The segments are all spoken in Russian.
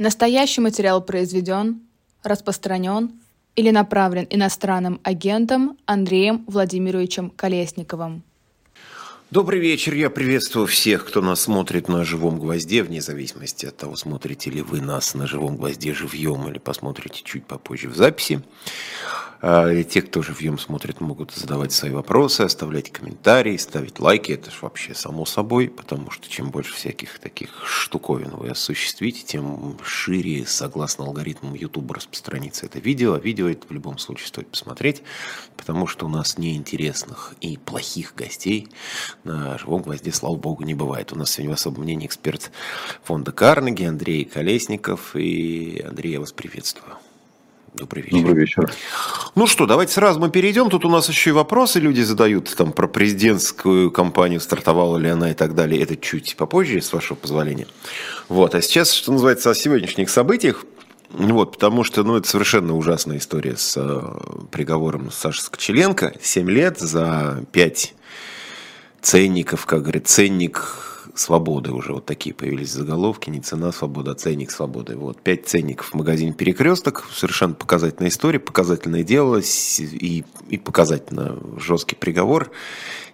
Настоящий материал произведен, распространен или направлен иностранным агентом Андреем Владимировичем Колесниковым. Добрый вечер. Я приветствую всех, кто нас смотрит на живом гвозде, вне зависимости от того, смотрите ли вы нас на живом гвозде живьем или посмотрите чуть попозже в записи. А, и те, кто живьем смотрит, могут задавать свои вопросы, оставлять комментарии, ставить лайки. Это же вообще само собой, потому что чем больше всяких таких штуковин вы осуществите, тем шире, согласно алгоритмам YouTube, распространится это видео. Видео это в любом случае стоит посмотреть, потому что у нас неинтересных и плохих гостей на живом гвозде, слава богу, не бывает. У нас сегодня в особом мнении эксперт фонда Карнеги Андрей Колесников. И Андрей, я вас приветствую. Добрый вечер. Добрый вечер. Ну что, давайте сразу мы перейдем. Тут у нас еще и вопросы люди задают там про президентскую кампанию, стартовала ли она и так далее. Это чуть попозже, с вашего позволения. Вот. А сейчас, что называется, о сегодняшних событиях. Вот, потому что, ну, это совершенно ужасная история с э, приговором Саши Скочеленко. Семь лет за пять ценников, как говорит, ценник свободы уже вот такие появились заголовки, не цена свободы, а ценник свободы. Вот, пять ценников в магазине «Перекресток», совершенно показательная история, показательное дело и, и показательно жесткий приговор.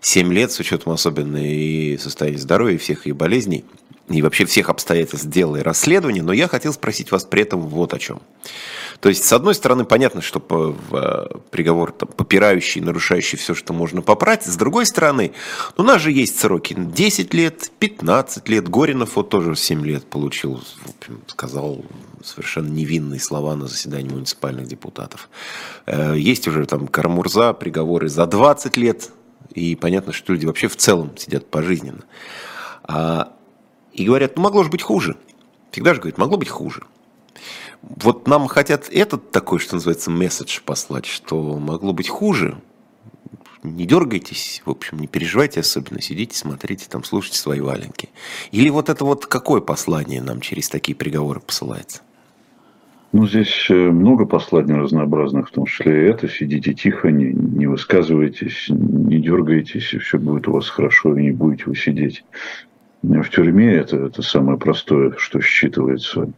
Семь лет с учетом особенно и состояния здоровья, и всех ее болезней, и вообще всех обстоятельств дела и расследования, но я хотел спросить вас при этом вот о чем. То есть, с одной стороны, понятно, что по, э, приговор там, попирающий, нарушающий все, что можно попрать. С другой стороны, у нас же есть сроки 10 лет, 15 лет. Горинов вот тоже 7 лет получил, сказал совершенно невинные слова на заседании муниципальных депутатов. Э, есть уже там Кармурза, приговоры за 20 лет. И понятно, что люди вообще в целом сидят пожизненно. А, и говорят, ну могло же быть хуже. Всегда же говорят, могло быть хуже. Вот нам хотят этот такой, что называется, месседж послать, что могло быть хуже. Не дергайтесь, в общем, не переживайте особенно, сидите, смотрите, там, слушайте свои валенки. Или вот это вот какое послание нам через такие приговоры посылается? Ну, здесь э, много посланий разнообразных, в том числе и это. Сидите тихо, не, не высказывайтесь, не дергайтесь, и все будет у вас хорошо, и не будете вы сидеть в тюрьме. Это, это самое простое, что считывается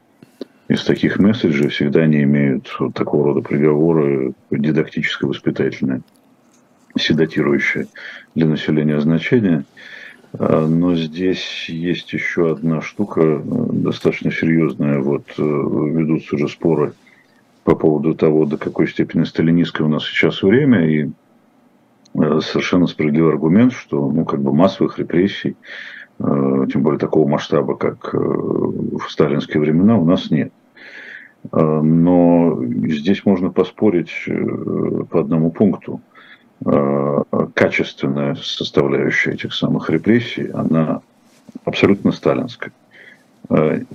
из таких месседжей всегда не имеют вот такого рода приговоры дидактическо-воспитательные, седатирующие для населения значения. А, но здесь есть еще одна штука э, достаточно серьезная. Вот э, ведутся уже споры по поводу того, до какой степени сталинистское у нас сейчас время. И э, совершенно справедливый аргумент, что ну, как бы массовых репрессий, тем более такого масштаба, как в сталинские времена, у нас нет. Э, но здесь можно поспорить э, по одному пункту. Э, качественная составляющая этих самых репрессий, она абсолютно сталинская.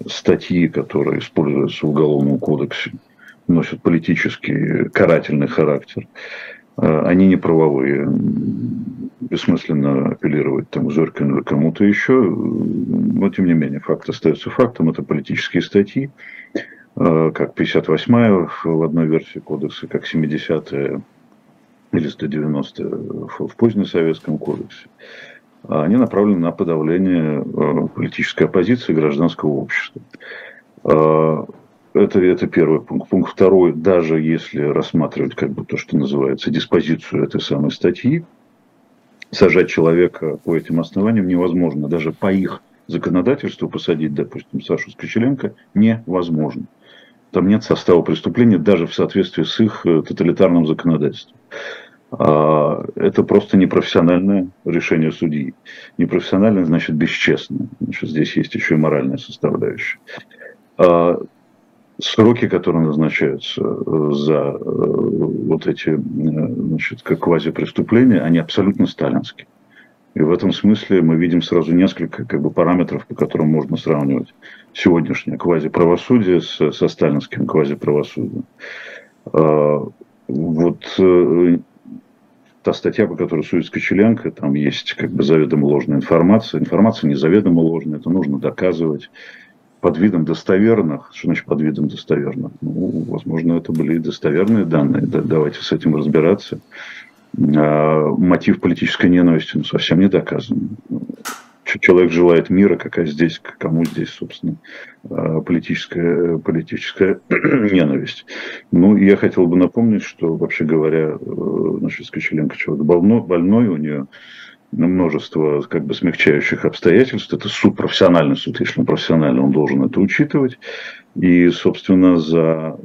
Статьи, которые используются в Уголовном кодексе, носят политический карательный характер. Они не правовые. Бессмысленно апеллировать там, Зорькину или кому-то еще. Но, тем не менее, факт остается фактом. Это политические статьи. Э, как 58-я в одной версии кодекса, как 70-я или 190-я в позднесоветском кодексе. Они направлены на подавление э, политической оппозиции гражданского общества. Э, это, это первый пункт. Пункт второй, даже если рассматривать как бы то, что называется диспозицию этой самой статьи, сажать человека по этим основаниям невозможно. Даже по их законодательству посадить, допустим, Сашу Скочеленко невозможно. Там нет состава преступления даже в соответствии с их э, тоталитарным законодательством. А, это просто непрофессиональное решение судьи. Непрофессиональное значит бесчестное. Значит, здесь есть еще и моральная составляющая. А, сроки, которые назначаются э, за э, вот эти значит, как квазипреступления, они абсолютно сталинские. И в этом смысле мы видим сразу несколько как бы, параметров, по которым можно сравнивать сегодняшнее квазиправосудие с, со сталинским квазиправосудием. А, вот э, та статья, по которой судит Скочеленко, там есть как бы заведомо ложная информация. Информация не заведомо ложная, это нужно доказывать под видом достоверных. Что значит под видом достоверных? Ну, возможно, это были достоверные данные. Да, давайте с этим разбираться. А, мотив политической ненависти ну, совсем не доказан. человек желает мира, какая здесь, кому здесь, собственно, э, политическая, политическая ненависть. Ну, я хотел бы напомнить, что, вообще говоря, значит, Скочеленко человек больной, больной у нее множество как бы смягчающих обстоятельств. Это суд, профессиональный суд, если он профессиональный, он должен это учитывать. И, собственно, за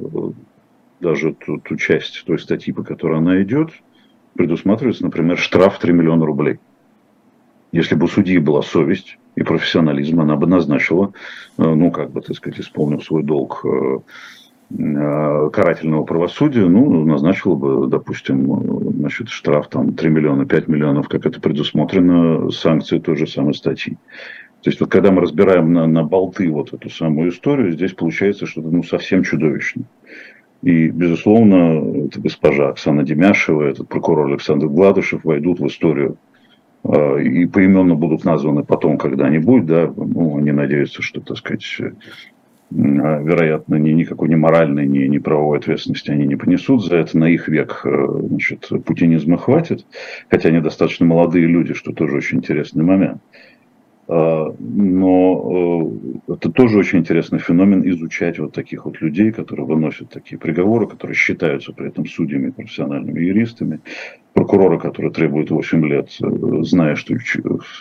даже ту, ту часть той статьи, по которой она идет, предусматривается, например, штраф 3 миллиона рублей. Если бы у судьи была совесть и профессионализм, она бы назначила, э, ну, как бы, так сказать, исполнив свой долг э, э, карательного правосудия, ну, назначила бы, допустим, значит, штраф там 3 миллиона, 5 миллионов, как это предусмотрено, санкции той же самой статьи. То есть вот когда мы разбираем на, на болты вот эту самую историю, здесь получается что-то ну, совсем чудовищное. И, безусловно, эта госпожа Оксана Демяшева, этот прокурор Александр Гладышев войдут в историю а, и поименно будут названы потом когда-нибудь, да, ну, они надеются, что, так сказать, а, вероятно, ни никакой ни моральной, ни, ни правовой ответственности они не понесут за это. На их век а, значит, путинизма хватит, хотя они достаточно молодые люди, что тоже очень интересный момент. А, но э, это тоже очень интересный феномен изучать вот таких вот людей, которые выносят такие приговоры, которые считаются при этом судьями, профессиональными юристами, прокурора, который требует 8 лет, э, зная, что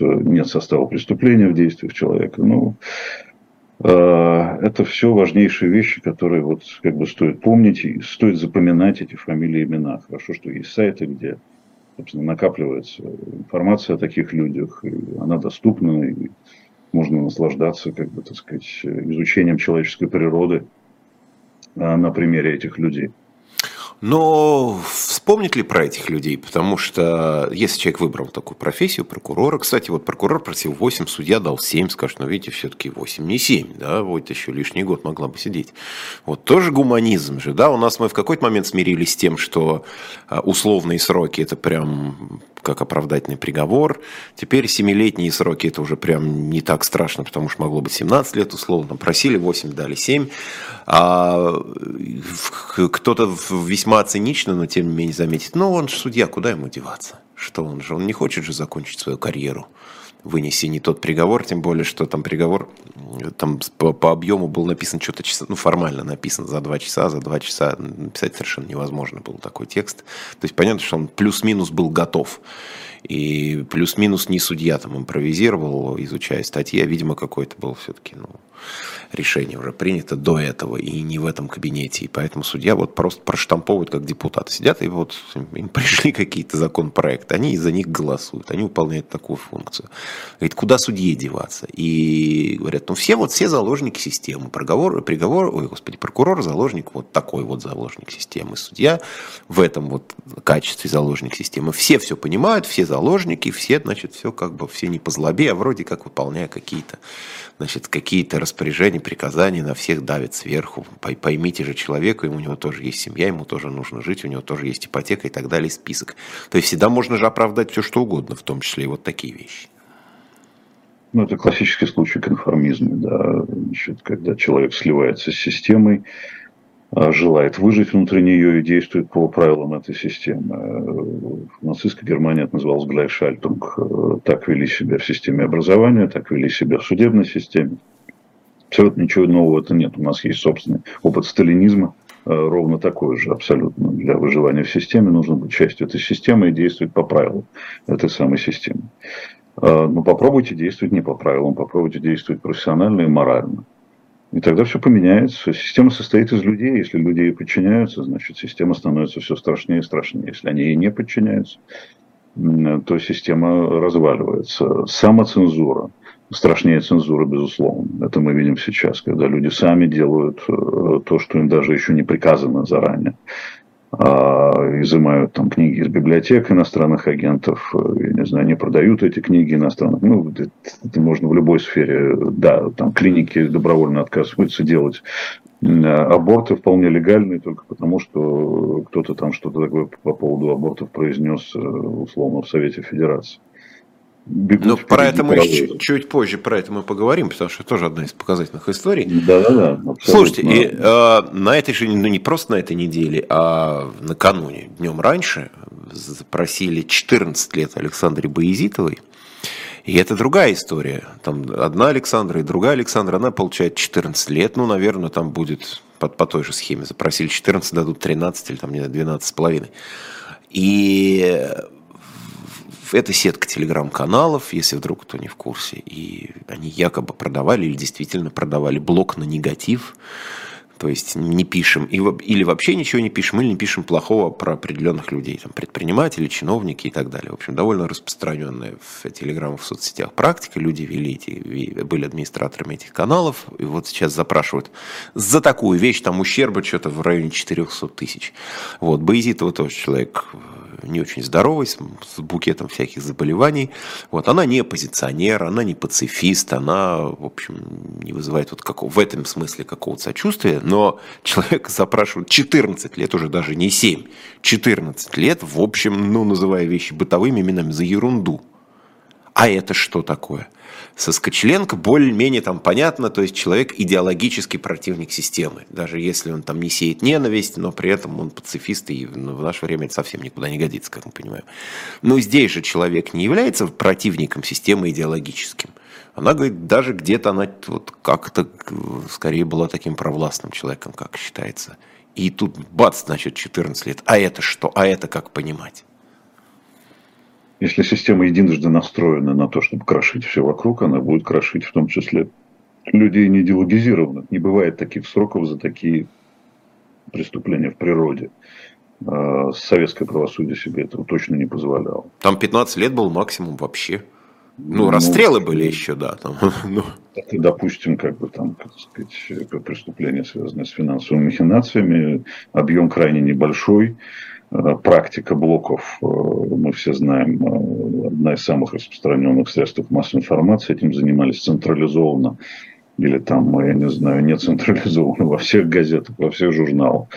нет состава преступления в действиях человека. Ну, это все важнейшие вещи, которые вот как бы стоит помнить и стоит запоминать эти фамилии и имена. Хорошо, что есть сайты, где собственно, накапливается информация о таких людях, и она доступна, и можно наслаждаться, как бы, так сказать, изучением человеческой природы а, на примере этих людей. Но вспомнит ли про этих людей? Потому что если человек выбрал такую профессию, прокурора, кстати, вот прокурор просил 8, судья дал 7, скажет, ну видите, все-таки 8, не 7, да, вот еще лишний год могла бы сидеть. Вот тоже гуманизм же, да, у нас мы в какой-то момент смирились с тем, что а, условные сроки это прям как оправдательный приговор. Теперь семилетние сроки это уже прям не так страшно, потому что могло быть 17 лет условно. Просили 8, дали 7. А кто-то весьма цинично, но тем не менее заметит, ну он же судья, куда ему деваться? Что он же, он не хочет же закончить свою карьеру вынеси не тот приговор, тем более, что там приговор там по, по объему был написан что-то, ну, формально написан за два часа, за два часа написать совершенно невозможно был такой текст. То есть понятно, что он плюс-минус был готов. И плюс-минус не судья там импровизировал, изучая статьи, а, видимо, какой-то был все-таки, ну, решение уже принято до этого и не в этом кабинете. И поэтому судья вот просто проштамповывает, как депутаты сидят, и вот им пришли какие-то законопроекты, они из-за них голосуют, они выполняют такую функцию. Говорит, куда судье деваться? И говорят, ну все вот все заложники системы. Проговор, приговор, ой, господи, прокурор заложник, вот такой вот заложник системы. Судья в этом вот качестве заложник системы. Все все понимают, все заложники, все, значит, все как бы, все не по злобе, а вроде как выполняя какие-то, значит, какие-то распоряжения, приказания, на всех давит сверху. Поймите же человека, у него тоже есть семья, ему тоже нужно жить, у него тоже есть ипотека и так далее, список. То есть всегда можно же оправдать все, что угодно, в том числе и вот такие вещи. Ну, это классический случай конформизма, да, значит, когда человек сливается с системой, желает выжить внутри нее и действует по правилам этой системы. В нацистской Германии это называлось Гляйшальтунг. Так вели себя в системе образования, так вели себя в судебной системе. Абсолютно ничего нового это нет. У нас есть собственный опыт сталинизма, ровно такой же абсолютно. Для выживания в системе нужно быть частью этой системы и действовать по правилам этой самой системы. Но попробуйте действовать не по правилам, попробуйте действовать профессионально и морально. И тогда все поменяется. Система состоит из людей. Если люди ей подчиняются, значит, система становится все страшнее и страшнее. Если они ей не подчиняются, то система разваливается. Самоцензура страшнее цензуры, безусловно. Это мы видим сейчас, когда люди сами делают э, то, что им даже еще не приказано заранее. А, изымают там книги из библиотек иностранных агентов, э, я не знаю, они продают эти книги иностранных. Ну, это, это можно в любой сфере, да, там клиники добровольно отказываются делать аборты вполне легальные только потому, что кто-то там что-то такое по поводу абортов произнес э, условно в Совете Федерации бегут. Ну, про это мы чуть, чуть позже про это мы поговорим, потому что это тоже одна из показательных историй. Да, да, да. Слушайте, и, э, на этой же, ну не просто на этой неделе, а накануне, днем раньше, запросили 14 лет Александре Боязитовой. И это другая история. Там одна Александра и другая Александра, она получает 14 лет, ну, наверное, там будет по, по той же схеме. Запросили 14, дадут 13 или там, не знаю, 12 с половиной. И это сетка телеграм-каналов, если вдруг кто не в курсе. И они якобы продавали или действительно продавали блок на негатив. То есть не пишем, или вообще ничего не пишем, или не пишем плохого про определенных людей, там, предприниматели, чиновники и так далее. В общем, довольно распространенная в телеграммах, в соцсетях практика. Люди вели эти, были администраторами этих каналов, и вот сейчас запрашивают за такую вещь, там ущерба что-то в районе 400 тысяч. Вот, Боязитова тоже человек не очень здоровой, с, с букетом всяких заболеваний. Вот, она не оппозиционер, она не пацифист, она, в общем, не вызывает вот какого, в этом смысле какого-то сочувствия, но человек запрашивает 14 лет, уже даже не 7, 14 лет, в общем, ну, называя вещи бытовыми именами за ерунду. А это что такое? Со Скочеленко более-менее там понятно, то есть человек идеологический противник системы, даже если он там не сеет ненависть, но при этом он пацифист, и ну, в наше время это совсем никуда не годится, как мы понимаем. Но здесь же человек не является противником системы идеологическим. Она говорит, даже где-то она вот как-то скорее была таким провластным человеком, как считается. И тут бац, значит, 14 лет. А это что? А это как понимать? Если система единожды настроена на то, чтобы крошить все вокруг, она будет крошить в том числе людей не идеологизированных. Не бывает таких сроков за такие преступления в природе. А, советское правосудие себе этого точно не позволяло. Там 15 лет был максимум вообще. Ну, ну расстрелы были еще, да. Там, ну. Так, допустим, как бы там, как сказать, преступления, связанные с финансовыми махинациями, объем крайне небольшой. Э, практика блоков, э, мы все знаем, э, одна из самых распространенных средств массовой информации, этим занимались централизованно. Или там, я не знаю, не централизованно во всех газетах, во всех журналах.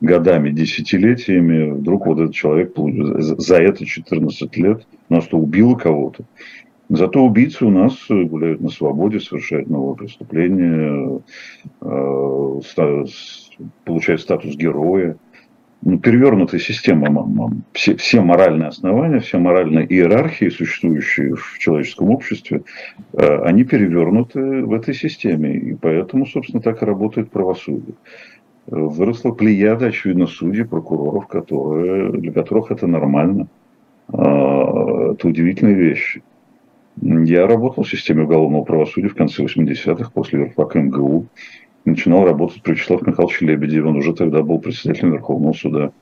Годами, десятилетиями, вдруг вот этот человек за это 14 лет просто убил кого-то. Зато убийцы у нас гуляют на свободе, совершают новые преступления, получают статус героя перевернутая система, все, все моральные основания, все моральные иерархии, существующие в человеческом обществе, э, они перевернуты в этой системе. И поэтому, собственно, так и работает правосудие. Выросла плеяда, очевидно, судей, прокуроров, которые, для которых это нормально. А, это удивительные вещи. Я работал в системе уголовного правосудия в конце 80-х, после верфака МГУ начинал работать при Вячеславе Михайловиче Лебедеве. Он уже тогда был председателем Верховного суда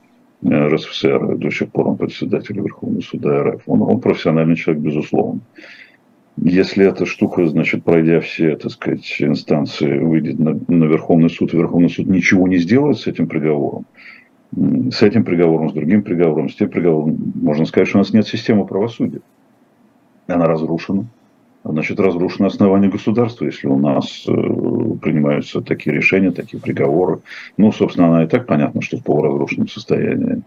э, РСФСР. До сих пор он председатель Верховного суда РФ. Он, он профессиональный человек, безусловно. Если эта штука, значит, пройдя все, так сказать, инстанции, выйдет на, на Верховный суд, и Верховный суд ничего не сделает с этим приговором, с этим приговором, с другим приговором, с тем приговором, можно сказать, что у нас нет системы правосудия. Она разрушена значит, разрушено основание государства, если у нас э, принимаются такие решения, такие приговоры. Ну, собственно, она и так понятно, что в полуразрушенном состоянии.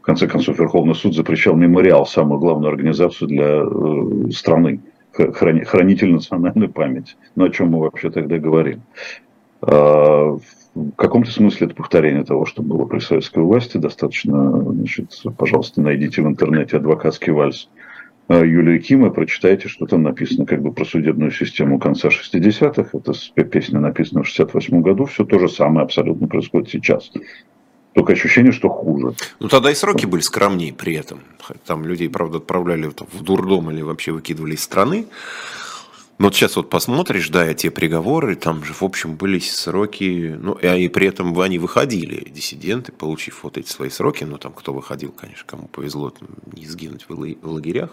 В конце концов, Верховный суд запрещал мемориал, самую главную организацию для э, страны, хранитель национальной памяти. Ну, о чем мы вообще тогда говорим. А, в каком-то смысле это повторение того, что было при советской власти. Достаточно, значит, пожалуйста, найдите в интернете адвокатский вальс Юлии Кима, прочитайте, что там написано как бы про судебную систему конца 60-х. Это песня написана в 68 году. Все то же самое абсолютно происходит сейчас. Только ощущение, что хуже. Ну, тогда и сроки были скромнее при этом. Там людей, правда, отправляли в дурдом или вообще выкидывали из страны. Но вот сейчас вот посмотришь, да, эти приговоры, там же, в общем, были сроки, ну, и, при этом они выходили, диссиденты, получив вот эти свои сроки, ну, там, кто выходил, конечно, кому повезло там, не сгинуть в, лагерях,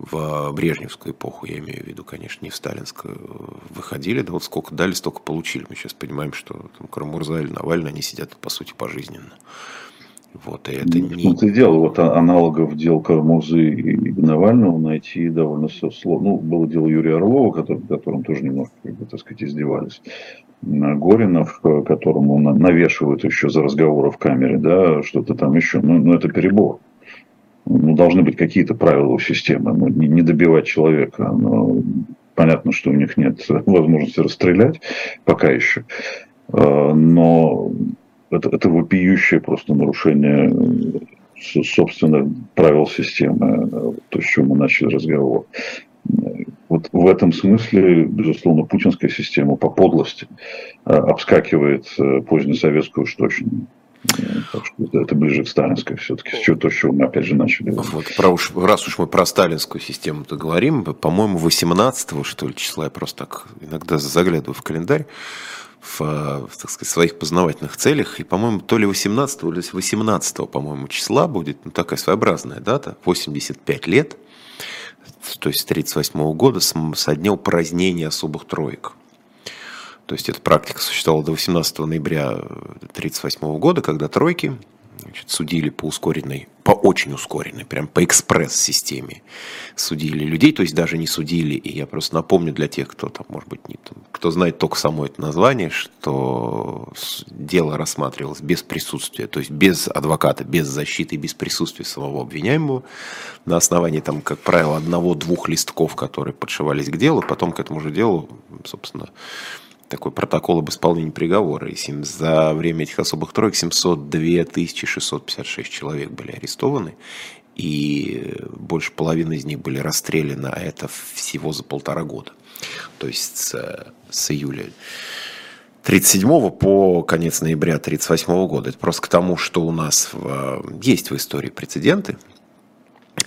в Брежневскую эпоху, я имею в виду, конечно, не в сталинскую, выходили, да вот сколько дали, столько получили. Мы сейчас понимаем, что там Карамурза или Навальный, они сидят, по сути, пожизненно. Вот, и это ну, не... Это дело, вот а, аналогов дел Кармузы и Навального найти довольно сложно. Ну, было дело Юрия Орлова, который, которым тоже немножко, как бы, так сказать, издевались. Горинов, которому навешивают еще за разговоры в камере, да, что-то там еще. Ну, ну это перебор. Ну, должны быть какие-то правила у системы. Ну, не, не добивать человека. Но понятно, что у них нет возможности расстрелять пока еще. Но это, это вопиющее просто нарушение собственных правил системы, то, с чем мы начали разговор. вот в этом смысле, безусловно, путинская система по подлости обскакивает позднесоветскую уж точно. Так что это ближе к сталинской все-таки, с то, с чего мы опять же начали. Вот, про уж, раз уж мы про сталинскую систему-то говорим, по-моему, 18 что ли, числа, я просто так иногда заглядываю в календарь, в, так сказать, своих познавательных целях. И, по-моему, то ли 18 или 18, по-моему, числа будет ну, такая своеобразная дата, 85 лет, то есть с 1938 года, с, со дня упразднения особых троек. То есть эта практика существовала до 18 ноября 1938 года, когда тройки значит, судили по ускоренной, по очень ускоренной, прям по экспресс-системе судили людей, то есть даже не судили. И я просто напомню для тех, кто там, может быть, не, там, кто знает только само это название, что дело рассматривалось без присутствия, то есть без адвоката, без защиты, без присутствия самого обвиняемого, на основании, там, как правило, одного-двух листков, которые подшивались к делу, потом к этому же делу, собственно, такой протокол об исполнении приговора. И за время этих особых троек 702 656 человек были арестованы, и больше половины из них были расстреляны, а это всего за полтора года. То есть с, с июля 37 по конец ноября 38 года. Это просто к тому, что у нас в, есть в истории прецеденты,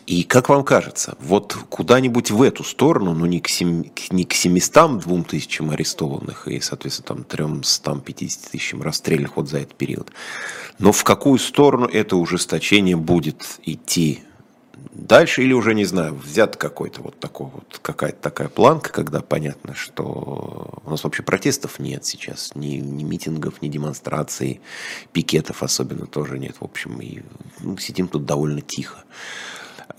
и как вам кажется, вот куда-нибудь в эту сторону, ну не к, сем, не к 700 двум тысячам арестованных и, соответственно, там 350 тысячам расстрельных вот за этот период, но в какую сторону это ужесточение будет идти дальше или уже, не знаю, взят какой-то вот такой вот, какая-то такая планка, когда понятно, что у нас вообще протестов нет сейчас, ни, ни митингов, ни демонстраций, пикетов особенно тоже нет, в общем, и ну, сидим тут довольно тихо.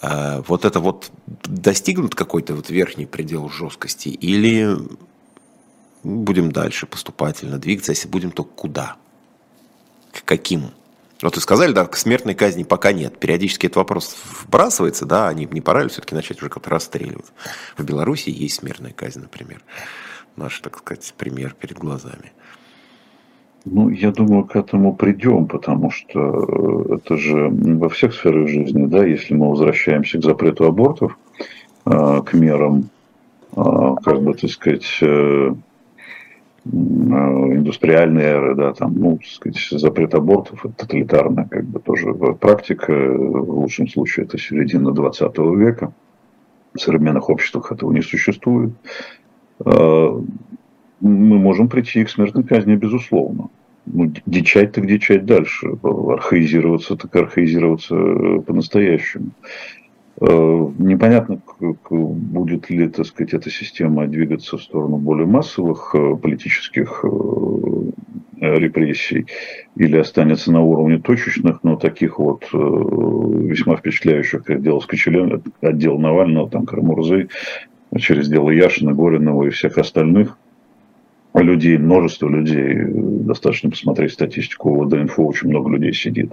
А, вот это вот достигнут какой-то вот верхний предел жесткости или будем дальше поступательно двигаться, если будем, то куда? К каким? Вот вы сказали, да, к смертной казни пока нет. Периодически этот вопрос вбрасывается, да, а не, не пора ли все-таки начать уже как-то расстреливать? В Беларуси есть смертная казнь, например. Наш, так сказать, пример перед глазами. Ну, я думаю, к этому придем, потому что э, это же во всех сферах жизни, да, если мы возвращаемся к запрету абортов, э, к мерам, э, как бы, так сказать, индустриальной эры, да, там, ну, так сказать, запрет абортов, это тоталитарная, как бы, тоже практика, в лучшем случае, это середина 20 века, в современных обществах этого не существует, мы можем прийти к смертной казни, безусловно ну, дичать так дичать дальше, архаизироваться так архаизироваться э, по-настоящему. Э, непонятно, будет ли, так сказать, эта система двигаться в сторону более массовых э, политических репрессий или останется на уровне точечных, но таких вот весьма впечатляющих, как дело Скочелен, отдел Навального, там Карамурзы, через дело Яшина, Горинова и всех остальных – людей, множество людей, достаточно посмотреть статистику ВД-инфо, очень много людей сидит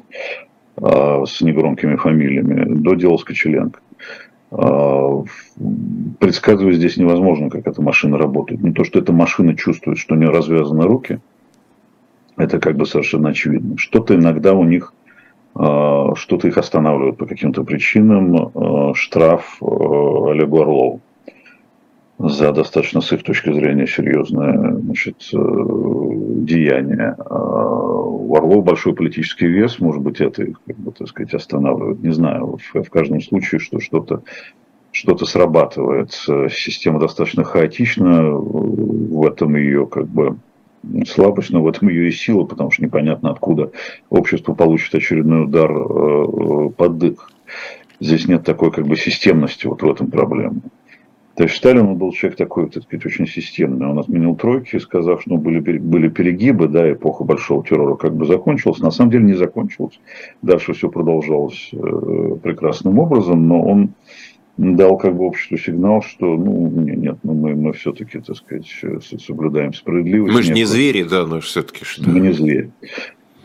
а, с негромкими фамилиями, до дела Скочеленко. А, предсказывать здесь невозможно, как эта машина работает. Не то, что эта машина чувствует, что у нее развязаны руки, это как бы совершенно очевидно. Что-то иногда у них, а, что-то их останавливает по каким-то причинам. Штраф Олегу Орлову за достаточно, с их точки зрения, серьезное значит, э, деяние. А у Орлов большой политический вес, может быть, это их, как бы, так сказать, останавливает. Не знаю, в, каждом случае, что что-то что-то срабатывает. Система достаточно хаотична, в этом ее как бы слабость, но в этом ее и сила, потому что непонятно, откуда общество получит очередной удар э, под дых. Здесь нет такой как бы системности вот в этом проблеме. То есть Сталин был человек такой, так сказать, очень системный. Он отменил тройки, сказав, что ну, были, были перегибы, да, эпоха большого террора как бы закончилась. На самом деле не закончилась. Дальше все продолжалось э, прекрасным образом, но он дал как бы обществу сигнал, что ну нет, ну мы, мы все-таки, так сказать, соблюдаем справедливость. Мы же не звери, да, но все-таки что. Мы не звери.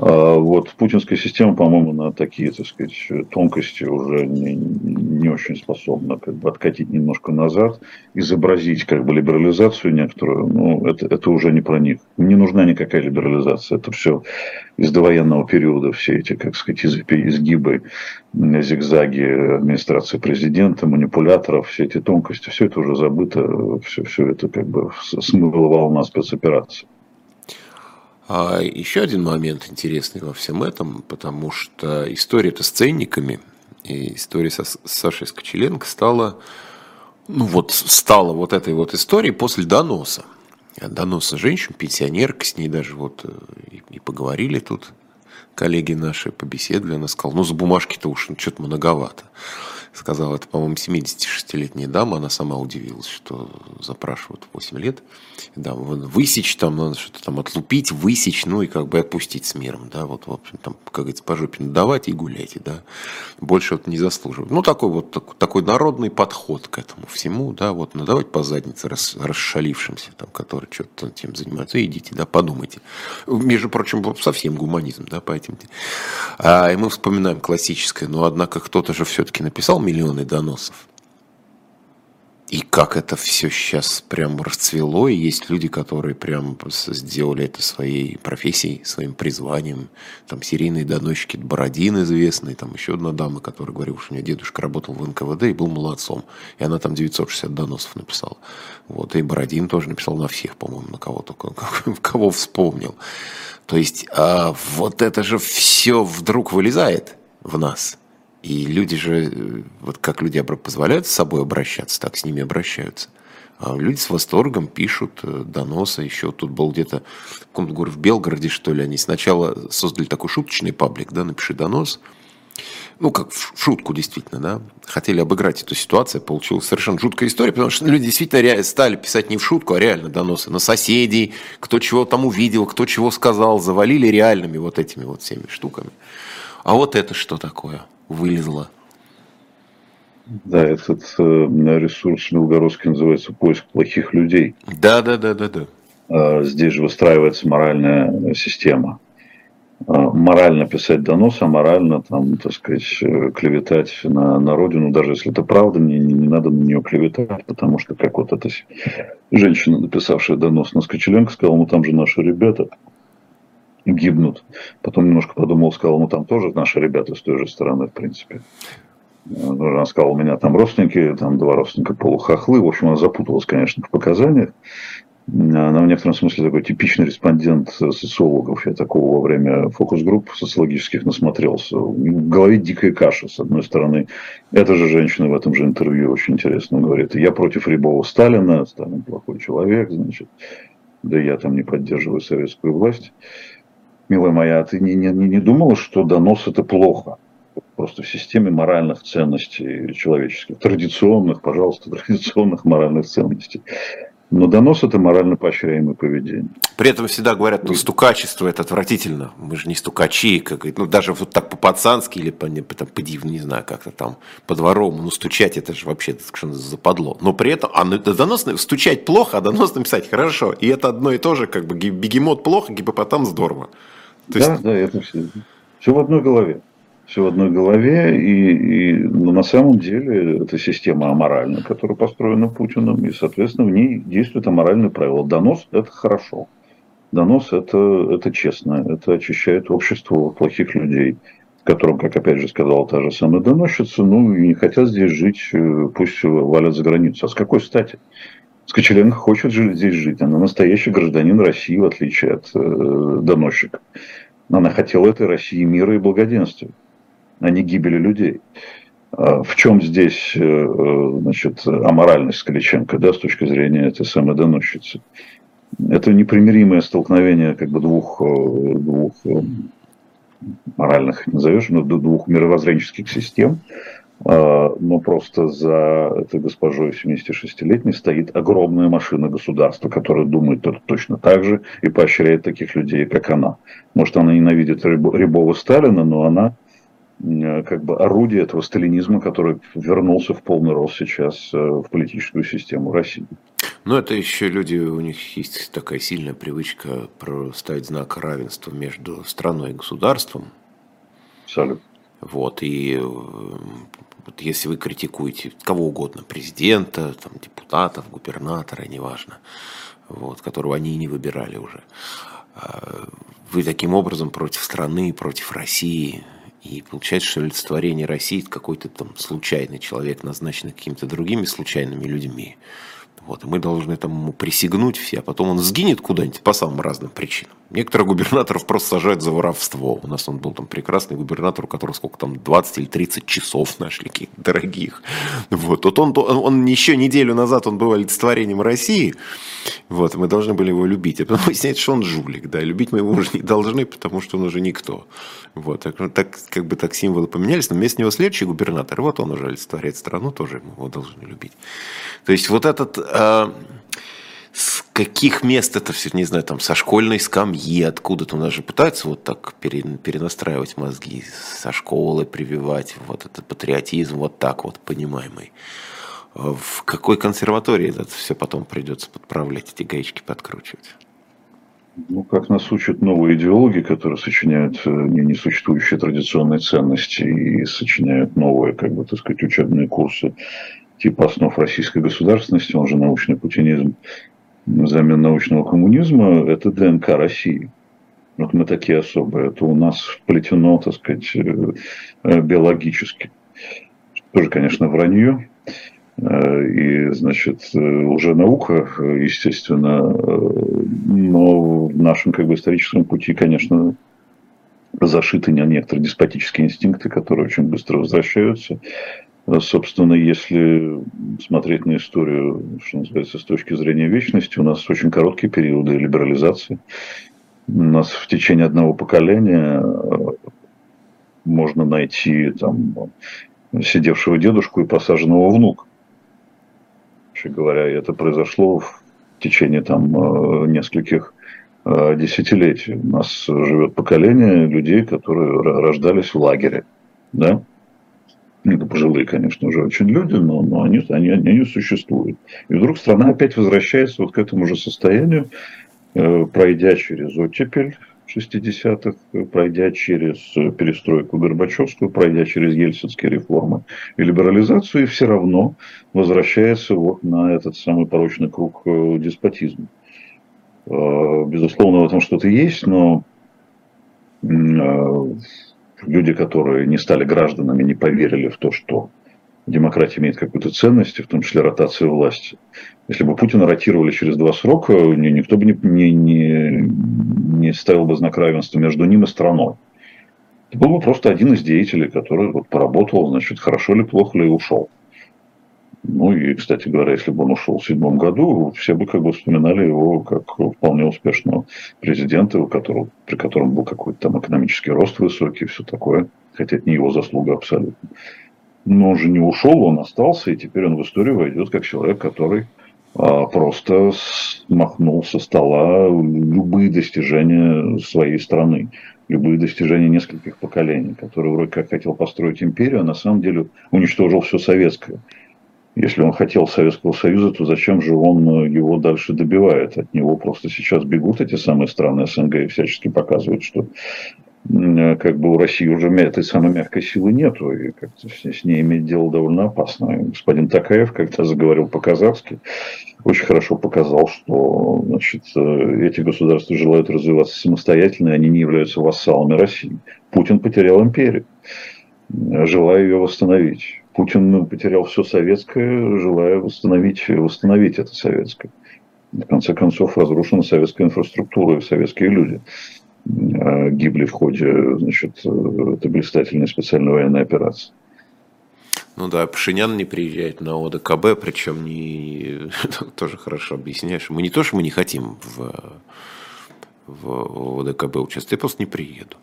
А вот путинская система, по-моему, на такие, так сказать, тонкости уже не, не очень способна как бы откатить немножко назад, изобразить как бы либерализацию некоторую. Ну, это, это уже не про них. Не нужна никакая либерализация. Это все из довоенного периода, все эти, как сказать, изгибы, зигзаги администрации президента, манипуляторов, все эти тонкости, все это уже забыто, все, все это как бы смыло волна спецоперации. А еще один момент интересный во всем этом, потому что история-то с ценниками и история со Сашей Скочеленко стала, ну вот, стала вот этой вот историей после доноса. Доноса женщин, пенсионерка, с ней даже вот э, и, и поговорили тут коллеги наши, побеседовали, она сказала, ну за бумажки-то уж ну, что-то многовато сказала, это, по-моему, 76-летняя дама, она сама удивилась, что запрашивают 8 лет. Да, высечь там, надо что-то там отлупить, высечь, ну и как бы отпустить с миром, да, вот, в общем, там, как говорится, по жопе надавать и гуляйте, да, больше вот не заслуживают. Ну, такой вот такой, народный подход к этому всему, да, вот надавать по заднице рас, расшалившимся, там, которые что-то тем занимаются, идите, да, подумайте. Между прочим, совсем гуманизм, да, по этим. А, и мы вспоминаем классическое, но однако кто-то же все-таки написал миллионы доносов. И как это все сейчас прям расцвело, и есть люди, которые прям сделали это своей профессией, своим призванием. Там серийные доносчики Бородин известный, там еще одна дама, которая говорила, что у нее дедушка работал в НКВД и был молодцом. И она там 960 доносов написала. Вот, и Бородин тоже написал на всех, по-моему, на кого только, кого вспомнил. То есть, а вот это же все вдруг вылезает в нас – и люди же, э, вот как люди позволяют с собой обращаться, так с ними обращаются. А люди с восторгом пишут э, доносы. Еще тут был где-то в каком-то в Белгороде, что ли, они сначала создали такой шуточный паблик, да, напиши донос. Ну, как в шутку, действительно, да. Хотели обыграть эту ситуацию, получилась совершенно жуткая история, потому что люди действительно стали писать не в шутку, а реально доносы на соседей, кто чего там увидел, кто чего сказал, завалили реальными вот этими вот всеми штуками. А вот это что такое? Вылезла. Да, этот э, ресурс белгородский называется поиск плохих людей. Да, да, да, да, да. А, здесь же выстраивается моральная система. А, морально писать донос, а морально, там, так сказать, э, клеветать на, на родину, даже если это правда, не, не, не надо на нее клеветать, потому что, как вот эта женщина, написавшая донос на Скочеленко, сказала, ну там же наши ребята, гибнут. Потом немножко подумал, сказал, ну там тоже наши ребята с той же стороны, в принципе. Она сказала, у меня там родственники, там два родственника полухохлы. В общем, она запуталась, конечно, в показаниях. Она в некотором смысле такой типичный респондент социологов. Я такого во время фокус-групп социологических насмотрелся. В голове дикая каша. С одной стороны, эта же женщина в этом же интервью очень интересно говорит. Я против Рябова Сталина, Сталин плохой человек, значит. Да я там не поддерживаю советскую власть милая моя, ты не, не, не думала, что донос это плохо? Просто в системе моральных ценностей человеческих, традиционных, пожалуйста, традиционных моральных ценностей. Но донос это морально поощряемое поведение. При этом всегда говорят, ну, стукачество это отвратительно. Мы же не стукачи, как, ну, даже вот так по-пацански или по, по, по не знаю, как-то там по-дворовому, ну, стучать это же вообще совершенно западло. Но при этом, а ну, донос, стучать плохо, а донос написать хорошо. И это одно и то же, как бы бегемот плохо, гипопотам здорово. То есть... Да, да, это все, все в одной голове. Все в одной голове, и, и ну, на самом деле это система аморальная, которая построена Путиным, и, соответственно, в ней действует аморальное правило. Донос – это хорошо. Донос это, – это честно, это очищает общество плохих людей, которым, как опять же сказала та же самая доносчица, ну, не хотят здесь жить, э, пусть валят за границу. А с какой стати? Скочеленко хочет здесь жить. Она настоящий гражданин России, в отличие от э, доносчика. Она хотела этой России мира и благоденствия, а не гибели людей. А в чем здесь э, э, значит, аморальность Скаличенко, да, с точки зрения этой самой доносчицы? Это непримиримое столкновение как бы двух, э, двух моральных, назовешь, но двух мировоззренческих систем, но просто за этой госпожой 76-летней стоит огромная машина государства, которая думает точно так же и поощряет таких людей, как она. Может, она ненавидит Рябова Сталина, но она э, как бы орудие этого сталинизма, который вернулся в полный рост сейчас э, в политическую систему России. Ну, это еще люди, у них есть такая сильная привычка ставить знак равенства между страной и государством. Абсолютно. Вот, и вот если вы критикуете кого угодно, президента, там, депутатов, губернатора, неважно, вот, которого они и не выбирали уже, а, вы таким образом против страны, против России, и получается, что олицетворение России – какой-то там случайный человек, назначенный какими-то другими случайными людьми. Вот, и мы должны там ему присягнуть все, а потом он сгинет куда-нибудь по самым разным причинам. Некоторых губернаторов просто сажают за воровство. У нас он был там прекрасный губернатор, у которого сколько там, 20 или 30 часов нашли каких дорогих. Вот. Вот он, он, он еще неделю назад он был олицетворением России, вот, мы должны были его любить. А потом выясняется, что он жулик, да, любить мы его уже не должны, потому что он уже никто. Вот, так, так как бы так символы поменялись, но вместо него следующий губернатор, вот он уже олицетворяет страну, тоже мы его должны любить. То есть вот этот э, с каких мест это все, не знаю, там, со школьной скамьи, откуда-то у нас же пытаются вот так перенастраивать мозги, со школы прививать вот этот патриотизм, вот так вот понимаемый. В какой консерватории это все потом придется подправлять, эти гаечки подкручивать? Ну, как нас учат новые идеологи, которые сочиняют э, не несуществующие традиционные ценности и сочиняют новые, как бы, так сказать, учебные курсы типа основ российской государственности, он же научный путинизм, взамен научного коммунизма, это ДНК России. Вот мы такие особые. Это у нас вплетено, так сказать, э, э, биологически. Тоже, конечно, вранье. Э, и, значит, уже наука, естественно, но в нашем как бы, историческом пути, конечно, зашиты некоторые деспотические инстинкты, которые очень быстро возвращаются. Собственно, если смотреть на историю, что называется, с точки зрения вечности, у нас очень короткие периоды либерализации. У нас в течение одного поколения э, можно найти там, сидевшего дедушку и посаженного внука. Вообще говоря, это произошло в течение там, э, нескольких э, десятилетий. У нас живет поколение людей, которые рождались в лагере. Да? Это пожилые, конечно, уже очень люди, но, но они, они, они существуют. И вдруг страна опять возвращается вот к этому же состоянию, э, пройдя через оттепель 60-х, пройдя через перестройку Горбачевскую, пройдя через ельцинские реформы и либерализацию, и все равно возвращается вот на этот самый порочный круг э, деспотизма. Э, безусловно, в этом что-то есть, но люди, которые не стали гражданами, не поверили в то, что демократия имеет какую-то ценность, в том числе ротацию власти. Если бы Путина ротировали через два срока, никто бы не, не, не, не ставил бы знак равенства между ним и страной. Это был бы просто один из деятелей, который вот поработал, значит, хорошо ли, плохо ли, и ушел. Ну и, кстати говоря, если бы он ушел в седьмом году, все бы как бы вспоминали его как вполне успешного президента, у которого, при котором был какой-то там экономический рост высокий все такое. Хотя это не его заслуга абсолютно. Но он же не ушел, он остался, и теперь он в историю войдет как человек, который а, просто смахнул со стола любые достижения своей страны, любые достижения нескольких поколений, который вроде как хотел построить империю, а на самом деле уничтожил все советское. Если он хотел Советского Союза, то зачем же он э, его дальше добивает? От него просто сейчас бегут эти самые страны СНГ и всячески показывают, что э, как бы у России уже этой самой мягкой силы нету, и как-то с ней иметь дело довольно опасно. И господин Такаев, когда заговорил по-казахски, очень хорошо показал, что значит, э, эти государства желают развиваться самостоятельно, и они не являются вассалами России. Путин потерял империю, желая ее восстановить. Путин ну, потерял все советское, желая восстановить, восстановить это советское. В конце концов, разрушена советская инфраструктура и советские люди а, гибли в ходе значит, этой блистательной специальной военной операции. Ну да, Пашинян не приезжает на ОДКБ, причем не тоже хорошо объясняешь. Мы не то, что мы не хотим в, в ОДКБ участвовать, я просто не приеду.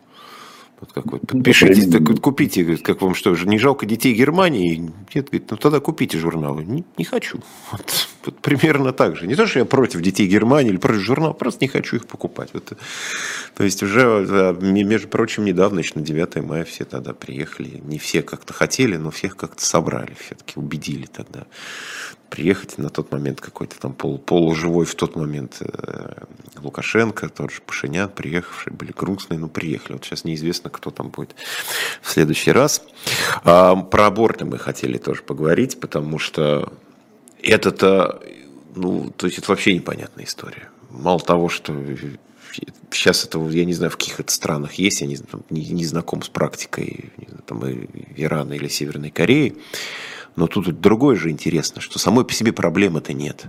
Вот как вы подпишитесь, так вот купите, как вам что, не жалко детей Германии? Нет, говорит, ну тогда купите журналы. Не, не хочу. Вот. Вот примерно так же. Не то, что я против детей Германии или против журнала, просто не хочу их покупать. Вот, то есть уже, между прочим, недавно, еще на 9 мая все тогда приехали. Не все как-то хотели, но всех как-то собрали, все-таки убедили тогда приехать на тот момент какой-то там пол, полуживой в тот момент э, Лукашенко, тот же Пашинян, приехавшие были грустные, но приехали. Вот сейчас неизвестно, кто там будет в следующий раз. А, про аборты мы хотели тоже поговорить, потому что это-то, ну, то есть это вообще непонятная история. Мало того, что сейчас это, я не знаю, в каких это странах есть, я не, не, не знаком с практикой там, Ирана или Северной Кореи, но тут другое же интересно, что самой по себе проблемы-то нет.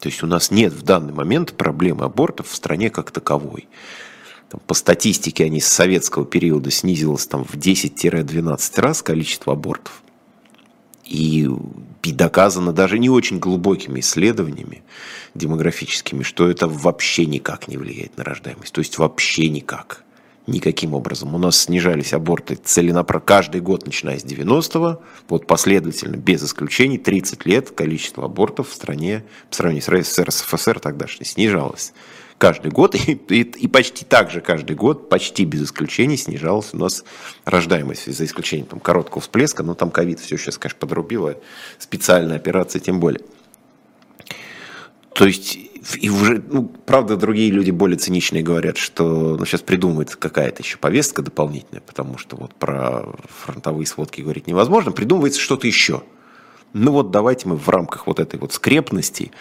То есть у нас нет в данный момент проблемы абортов в стране как таковой. Там, по статистике они с советского периода снизилось там, в 10-12 раз количество абортов. И, доказано даже не очень глубокими исследованиями демографическими, что это вообще никак не влияет на рождаемость. То есть вообще никак. Никаким образом. У нас снижались аборты целенаправленно каждый год, начиная с 90-го, вот последовательно, без исключений, 30 лет количество абортов в стране, по сравнению с РСФСР, СФСР тогдашней, снижалось каждый год, и, и, и почти так же каждый год, почти без исключений, снижалась у нас рождаемость, за исключением там, короткого всплеска, но там ковид все сейчас, конечно, подрубило, специальная операция тем более. То есть, и уже, ну, правда, другие люди более циничные говорят, что ну, сейчас придумывается какая-то еще повестка дополнительная, потому что вот про фронтовые сводки говорить невозможно, придумывается что-то еще. Ну вот давайте мы в рамках вот этой вот скрепности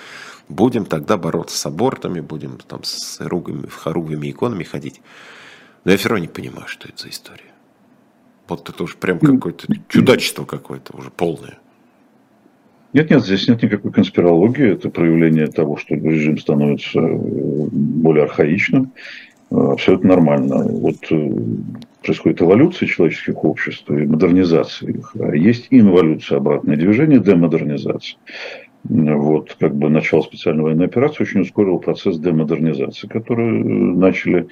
будем тогда бороться с абортами, будем там с ругами, хоругвыми иконами ходить. Но я все равно не понимаю, что это за история. Вот это уже прям какое-то чудачество какое-то уже полное. Нет, нет, здесь нет никакой конспирологии. Это проявление того, что режим становится э, более архаичным. Э, абсолютно нормально. Вот э, происходит эволюция человеческих обществ и модернизация их. А есть инволюция, обратное движение, демодернизация. Вот, как бы начало специальной военной операции очень ускорил процесс демодернизации, который начали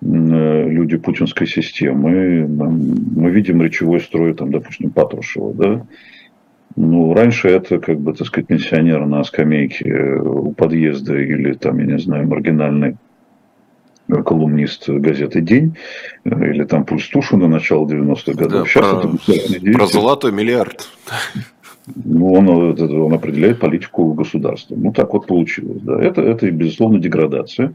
люди путинской системы. Мы видим речевой строй, там, допустим, Патрушева, да, ну, раньше это, как бы, так сказать, пенсионер на скамейке у подъезда или там, я не знаю, маргинальный колумнист газеты «День» или там «Пульс Тушина» начала 90-х годов. Да, Сейчас про, это про золотой миллиард. Ну, он, он определяет политику государства. Ну, так вот получилось. Да. Это, это, безусловно, деградация.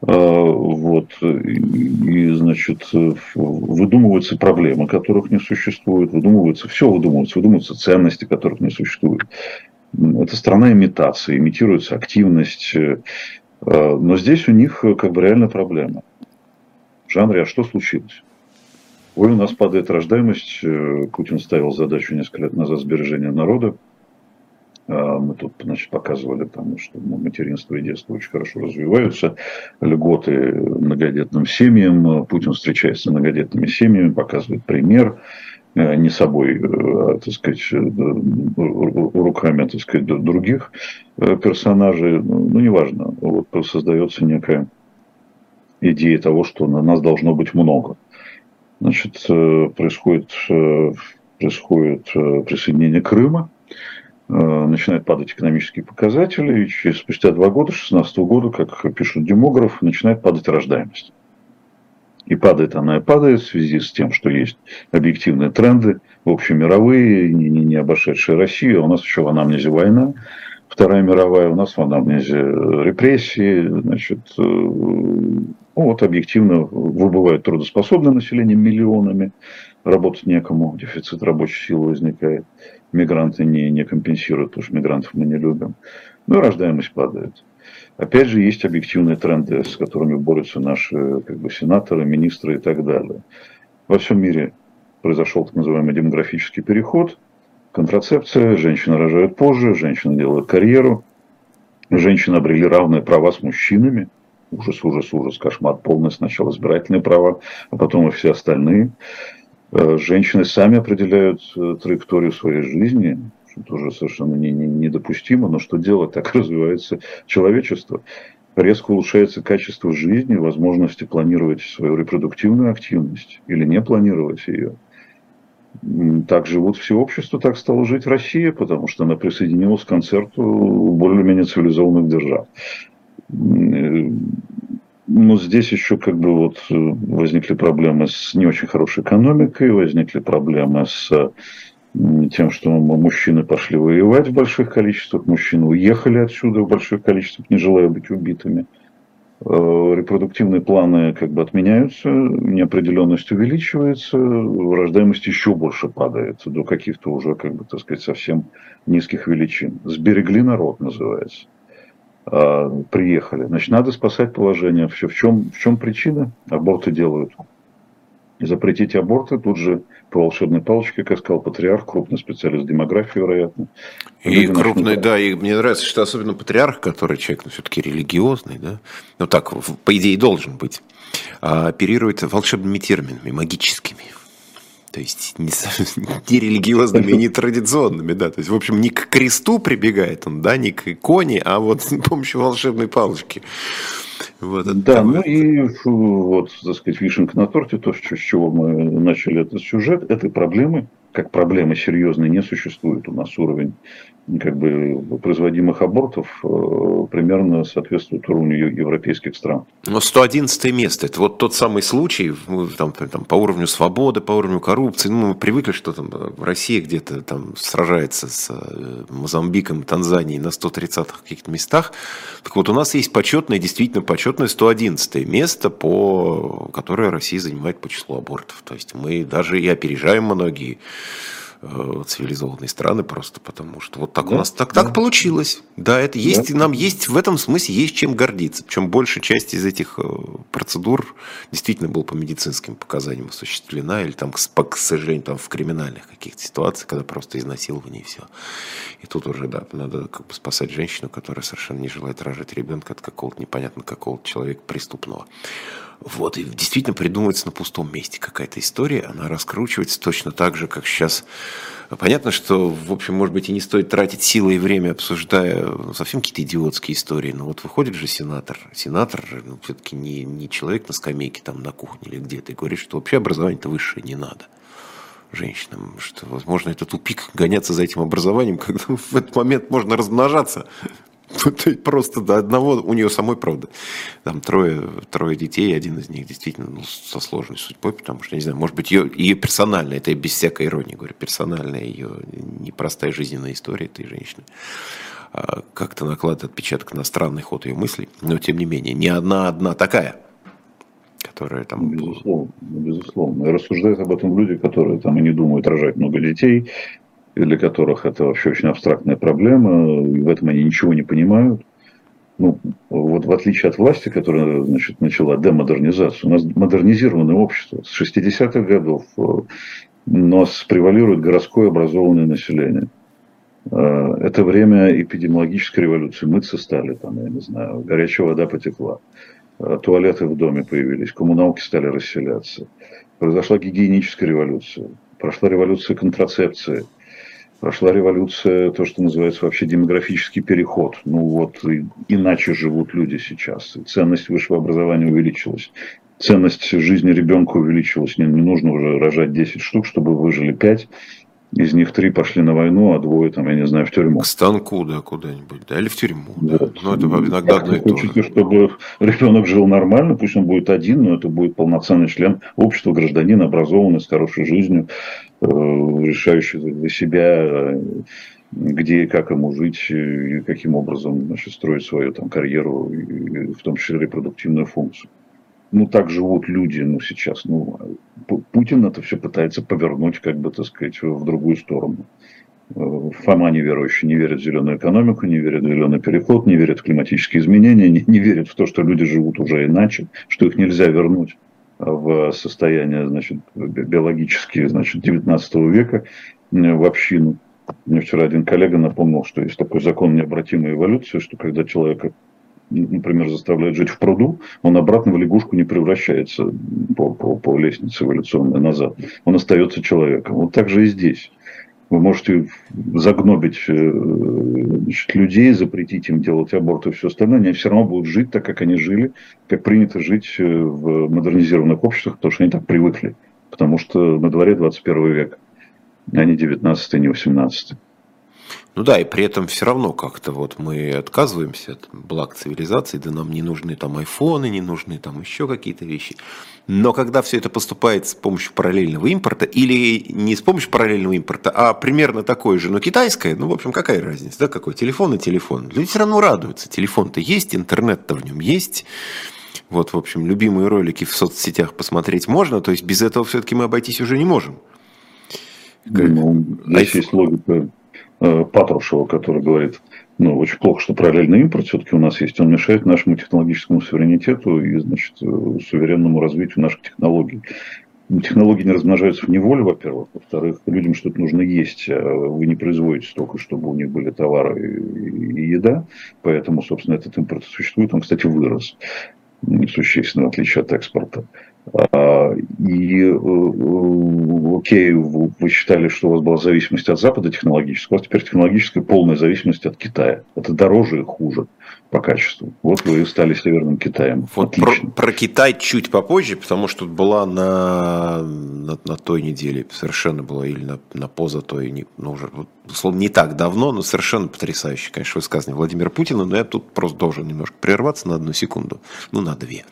А, вот, и, значит, выдумываются проблемы, которых не существует, выдумываются, все выдумывается, выдумываются ценности, которых не существует. Это страна имитации, имитируется активность, а, но здесь у них как бы реальная проблема. В жанре, а что случилось? Ой, у нас падает рождаемость, Путин ставил задачу несколько лет назад сбережения народа, а, мы тут значит, показывали, там, что материнство и детство очень хорошо развиваются, льготы многодетным семьям. Путин встречается с многодетными семьями, показывает пример э, не собой, э, а, так сказать, э, руками, так сказать, других персонажей, ну, ну, неважно, вот создается некая идея того, что на нас должно быть много. Значит, происходит, происходит присоединение Крыма, Э, начинают падать экономические показатели, и через, спустя два года, 2016 года, как пишут демографы, начинает падать рождаемость. И падает она и падает в связи с тем, что есть объективные тренды, общемировые, не, не, не обошедшие Россию. А у нас еще в анамнезе война, Вторая мировая, у нас в анамнезе репрессии. Значит, э, ну, вот объективно выбывает трудоспособное население миллионами, работать некому, дефицит рабочей силы возникает мигранты не, не компенсируют, потому что мигрантов мы не любим. Ну и рождаемость падает. Опять же, есть объективные тренды, с которыми борются наши как бы, сенаторы, министры и так далее. Во всем мире произошел так называемый демографический переход, контрацепция, женщины рожают позже, женщины делают карьеру, женщины обрели равные права с мужчинами, ужас, ужас, ужас, кошмар полный, сначала избирательные права, а потом и все остальные. Э, женщины сами определяют э, траекторию своей жизни, что тоже совершенно не, не, недопустимо, но что делать, так развивается человечество. Резко улучшается качество жизни, возможности планировать свою репродуктивную активность или не планировать ее. Так живут все общества, так стало жить Россия, потому что она присоединилась к концерту более-менее цивилизованных держав. Э, но здесь еще как бы вот э, возникли проблемы с не очень хорошей экономикой, возникли проблемы с тем, что мужчины пошли воевать в больших количествах, мужчины уехали отсюда в больших количествах, не желая быть убитыми. Э, репродуктивные планы как бы отменяются, неопределенность увеличивается, рождаемость еще больше падает до каких-то уже, как бы, так сказать, совсем низких величин. Сберегли народ, называется. А, приехали. Значит, надо спасать положение. Все. В, чем, в чем причина? Аборты делают. Запретить аборты, тут же по волшебной палочке, как сказал патриарх, крупный специалист демографии, вероятно. И Люди крупный, да, и мне нравится, что особенно патриарх, который человек ну, все-таки религиозный, да, ну так, по идее, должен быть, а оперирует волшебными терминами, магическими. То есть не, не религиозными, не традиционными, да. То есть, в общем, не к кресту прибегает он, да, не к иконе, а вот с помощью волшебной палочки. Вот да, ну и вот, так сказать, вишенка на торте, то, с чего мы начали этот сюжет, этой проблемы, как проблемы серьезной, не существует. У нас уровень как бы производимых абортов э, примерно соответствует уровню европейских стран. Но 111 место, это вот тот самый случай там, там, по уровню свободы, по уровню коррупции. Ну, мы привыкли, что там Россия где-то там сражается с э, Мозамбиком, Танзанией на 130-х каких-то местах. Так вот, у нас есть почетное, действительно почетное 111 место, по, которое Россия занимает по числу абортов. То есть мы даже и опережаем многие Э, цивилизованные страны просто потому что вот так да, у нас так, да. так получилось. Да, это есть, да. нам есть в этом смысле есть чем гордиться. Причем большая часть из этих э, процедур действительно была по медицинским показаниям осуществлена, или там, к сожалению, там в криминальных каких-то ситуациях, когда просто изнасилование и все. И тут уже, да, надо как бы спасать женщину, которая совершенно не желает рожать ребенка от какого-то непонятно какого-то человека преступного. Вот, и действительно придумывается на пустом месте какая-то история, она раскручивается точно так же, как сейчас. Понятно, что, в общем, может быть, и не стоит тратить силы и время, обсуждая ну, совсем какие-то идиотские истории, но вот выходит же сенатор, сенатор ну, все-таки не, не человек на скамейке там на кухне или где-то, и говорит, что вообще образование-то высшее не надо женщинам, что, возможно, это тупик гоняться за этим образованием, когда в этот момент можно размножаться Просто до одного, у нее самой, правда, там трое, трое детей, один из них действительно ну, со сложной судьбой, потому что, не знаю, может быть, ее, ее персонально, это без всякой иронии говорю, персональная ее непростая жизненная история этой женщины а, как-то накладывает отпечаток на странный ход ее мыслей, но тем не менее, не одна одна такая, которая там... Безусловно, безусловно. И рассуждают об этом люди, которые там и не думают рожать много детей, для которых это вообще очень абстрактная проблема, в этом они ничего не понимают. Ну, вот в отличие от власти, которая значит, начала демодернизацию, у нас модернизированное общество. С 60-х годов э, нас превалирует городское образованное население. Э, это время эпидемиологической революции. Мыться стали, там, я не знаю, горячая вода потекла. Э, туалеты в доме появились, коммуналки стали расселяться. Произошла гигиеническая революция. Прошла революция контрацепции – Прошла революция, то, что называется вообще демографический переход. Ну вот, иначе живут люди сейчас. ценность высшего образования увеличилась. Ценность жизни ребенка увеличилась. Не, не нужно уже рожать 10 штук, чтобы выжили 5. Из них три пошли на войну, а двое, там, я не знаю, в тюрьму. К станку, да, куда-нибудь, да, или в тюрьму. Да. Да. Ну, это иногда одно и то же. чтобы ребенок жил нормально, пусть он будет один, но это будет полноценный член общества, гражданин, образованный, с хорошей жизнью, решающий для себя, где и как ему жить, и каким образом значит, строить свою там, карьеру, в том числе репродуктивную функцию ну, так живут люди, ну, сейчас, ну, Путин это все пытается повернуть, как бы, так сказать, в другую сторону. Э, Фома неверующий, не верит в зеленую экономику, не верит в зеленый переход, не верит в климатические изменения, не, не верит в то, что люди живут уже иначе, что их нельзя вернуть в состояние, значит, биологические, значит, 19 века в общину. Мне вчера один коллега напомнил, что есть такой закон необратимой эволюции, что когда человека например, заставляют жить в пруду, он обратно в лягушку не превращается по, по, по лестнице эволюционной назад. Он остается человеком. Вот так же и здесь. Вы можете загнобить э, значит, людей, запретить им делать аборт и все остальное, они все равно будут жить так, как они жили, как принято жить э, в модернизированных обществах, потому что они так привыкли. Потому что на дворе 21 век. а не 19 не 18 ну да, и при этом все равно как-то вот мы отказываемся от благ цивилизации, да нам не нужны там айфоны, не нужны там еще какие-то вещи. Но когда все это поступает с помощью параллельного импорта, или не с помощью параллельного импорта, а примерно такое же, но китайское, ну, в общем, какая разница, да, какой телефон и телефон. Люди все равно радуются, телефон-то есть, интернет-то в нем есть, вот, в общем, любимые ролики в соцсетях посмотреть можно, то есть без этого все-таки мы обойтись уже не можем. Ну, здесь есть логика Патрушева, который говорит, ну, очень плохо, что параллельный импорт все-таки у нас есть, он мешает нашему технологическому суверенитету и, значит, э, суверенному развитию наших технологий. Технологии не размножаются в неволе, во-первых. Во-вторых, людям что-то нужно есть, а вы не производите столько, чтобы у них были товары и еда. Поэтому, собственно, этот импорт существует. Он, кстати, вырос существенно, в отличие от экспорта. А, и э, окей, вы считали, что у вас была зависимость от Запада технологическая, у вас теперь технологическая полная зависимость от Китая. Это дороже и хуже по качеству. Вот вы стали Северным Китаем. Вот про, про Китай чуть попозже, потому что была на, на, на той неделе, совершенно была, или на, на поза той, не, ну, уже, условно, не так давно, но совершенно потрясающе, конечно, высказывание Владимира Путина, но я тут просто должен немножко прерваться на одну секунду, ну, на две,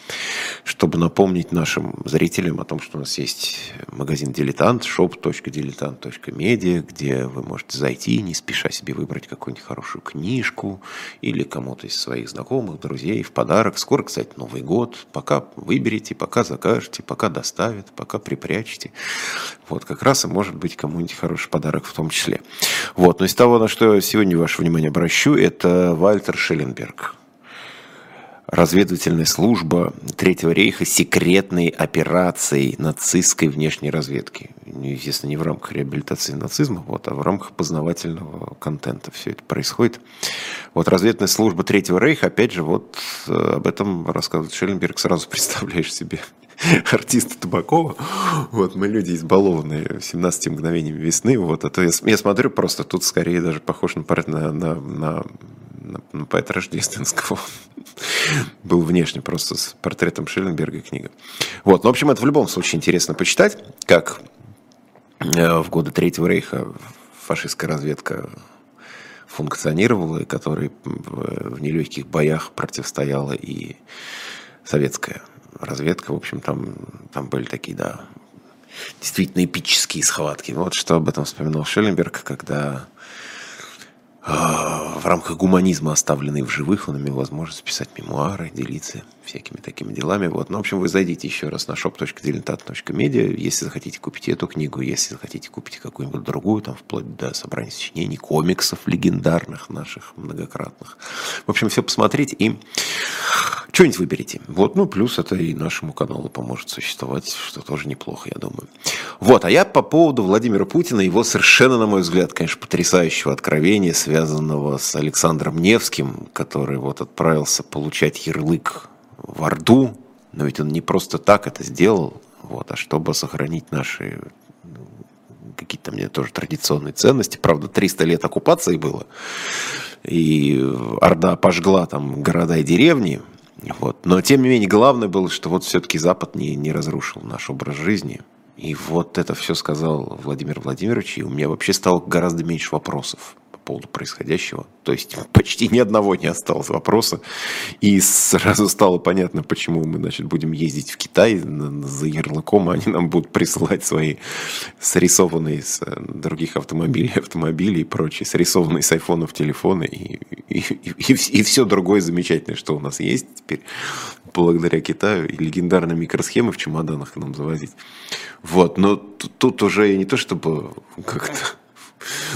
чтобы напомнить нашим зрителям о том, что у нас есть магазин «Дилетант», shop.diletant.media, где вы можете зайти, не спеша себе выбрать какую-нибудь хорошую книжку или кому-то из своих знакомых, друзей в подарок. Скоро, кстати, Новый год. Пока выберете, пока закажете, пока доставят, пока припрячете. Вот как раз и может быть кому-нибудь хороший подарок в том числе. Вот, но из того, на что сегодня ваше внимание обращу, это Вальтер Шелленберг разведывательная служба Третьего рейха секретной операцией нацистской внешней разведки. Естественно, не в рамках реабилитации нацизма, вот, а в рамках познавательного контента все это происходит. Вот разведывательная служба Третьего рейха, опять же, вот э, об этом рассказывает Шелленберг, сразу представляешь себе артиста Табакова. Вот, мы люди избалованные 17 мгновениями весны. Вот, а то я, я смотрю просто, тут скорее даже похож на, на, на, на на, поэта Рождественского. Был внешне просто с портретом Шелленберга книга. Вот, ну, в общем, это в любом случае интересно почитать, как э, в годы Третьего Рейха фашистская разведка функционировала, и которой в нелегких боях противостояла и советская разведка. В общем, там, там были такие, да, действительно эпические схватки. Вот что об этом вспоминал Шелленберг, когда а, в рамках гуманизма оставленный в живых, он имел возможность писать мемуары, делиться всякими такими делами. Вот. Ну, в общем, вы зайдите еще раз на shop.diletant.media, если захотите купить эту книгу, если захотите купить какую-нибудь другую, там, вплоть до собрания сочинений, комиксов легендарных наших, многократных. В общем, все посмотреть и что-нибудь выберите. Вот, ну, плюс это и нашему каналу поможет существовать, что тоже неплохо, я думаю. Вот, а я по поводу Владимира Путина, его совершенно, на мой взгляд, конечно, потрясающего откровения, связанного с Александром Невским, который вот отправился получать ярлык в Орду, но ведь он не просто так это сделал, вот, а чтобы сохранить наши какие-то мне тоже традиционные ценности. Правда, 300 лет оккупации было, и Орда пожгла там города и деревни, вот. Но тем не менее, главное было, что вот все-таки Запад не, не разрушил наш образ жизни. И вот это все сказал Владимир Владимирович, и у меня вообще стало гораздо меньше вопросов поводу происходящего. То есть почти ни одного не осталось вопроса. И сразу стало понятно, почему мы значит, будем ездить в Китай за ярлыком, а они нам будут присылать свои срисованные с э, других автомобилей, автомобили и прочие, срисованные с айфонов телефоны и, и, и, и, и все другое замечательное, что у нас есть теперь благодаря Китаю и легендарные микросхемы в чемоданах нам завозить. Вот, но тут уже не то чтобы как-то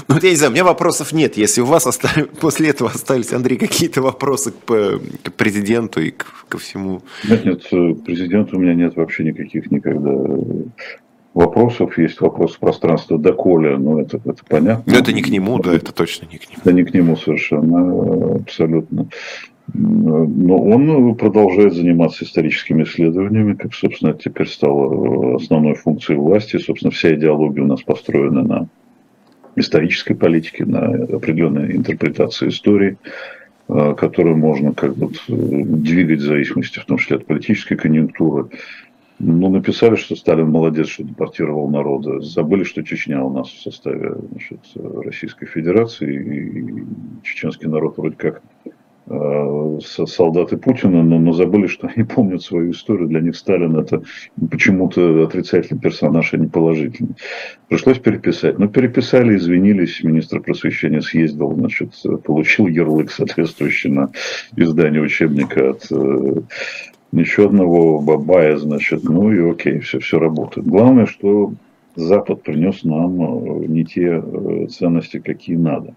ну, я не знаю, у меня вопросов нет. Если у вас остались, после этого остались, Андрей, какие-то вопросы к, к президенту и к, ко всему. Нет, нет, к президенту у меня нет вообще никаких никогда вопросов. Есть вопрос пространства доколе, но это, это понятно. Но это не к нему, да, это точно не к нему. Это не к нему совершенно, абсолютно. Но он продолжает заниматься историческими исследованиями, как, собственно, теперь стало основной функцией власти. Собственно, вся идеология у нас построена на исторической политики, на определенной интерпретации истории, э, которую можно как бы двигать в зависимости в том числе от политической конъюнктуры. Ну, написали, что Сталин молодец, что депортировал народа. Забыли, что Чечня у нас в составе значит, Российской Федерации. И чеченский народ вроде как э, солдаты Путина, но, но забыли, что они помнят свою историю. Для них Сталин это почему-то отрицательный персонаж, а не положительный. Пришлось переписать. Но переписали, извинились. Министр просвещения съездил, значит, получил ярлык, соответствующий на издание учебника от э, еще одного бабая, значит, ну и окей, все, все работает. Главное, что Запад принес нам э, не те э, ценности, какие надо.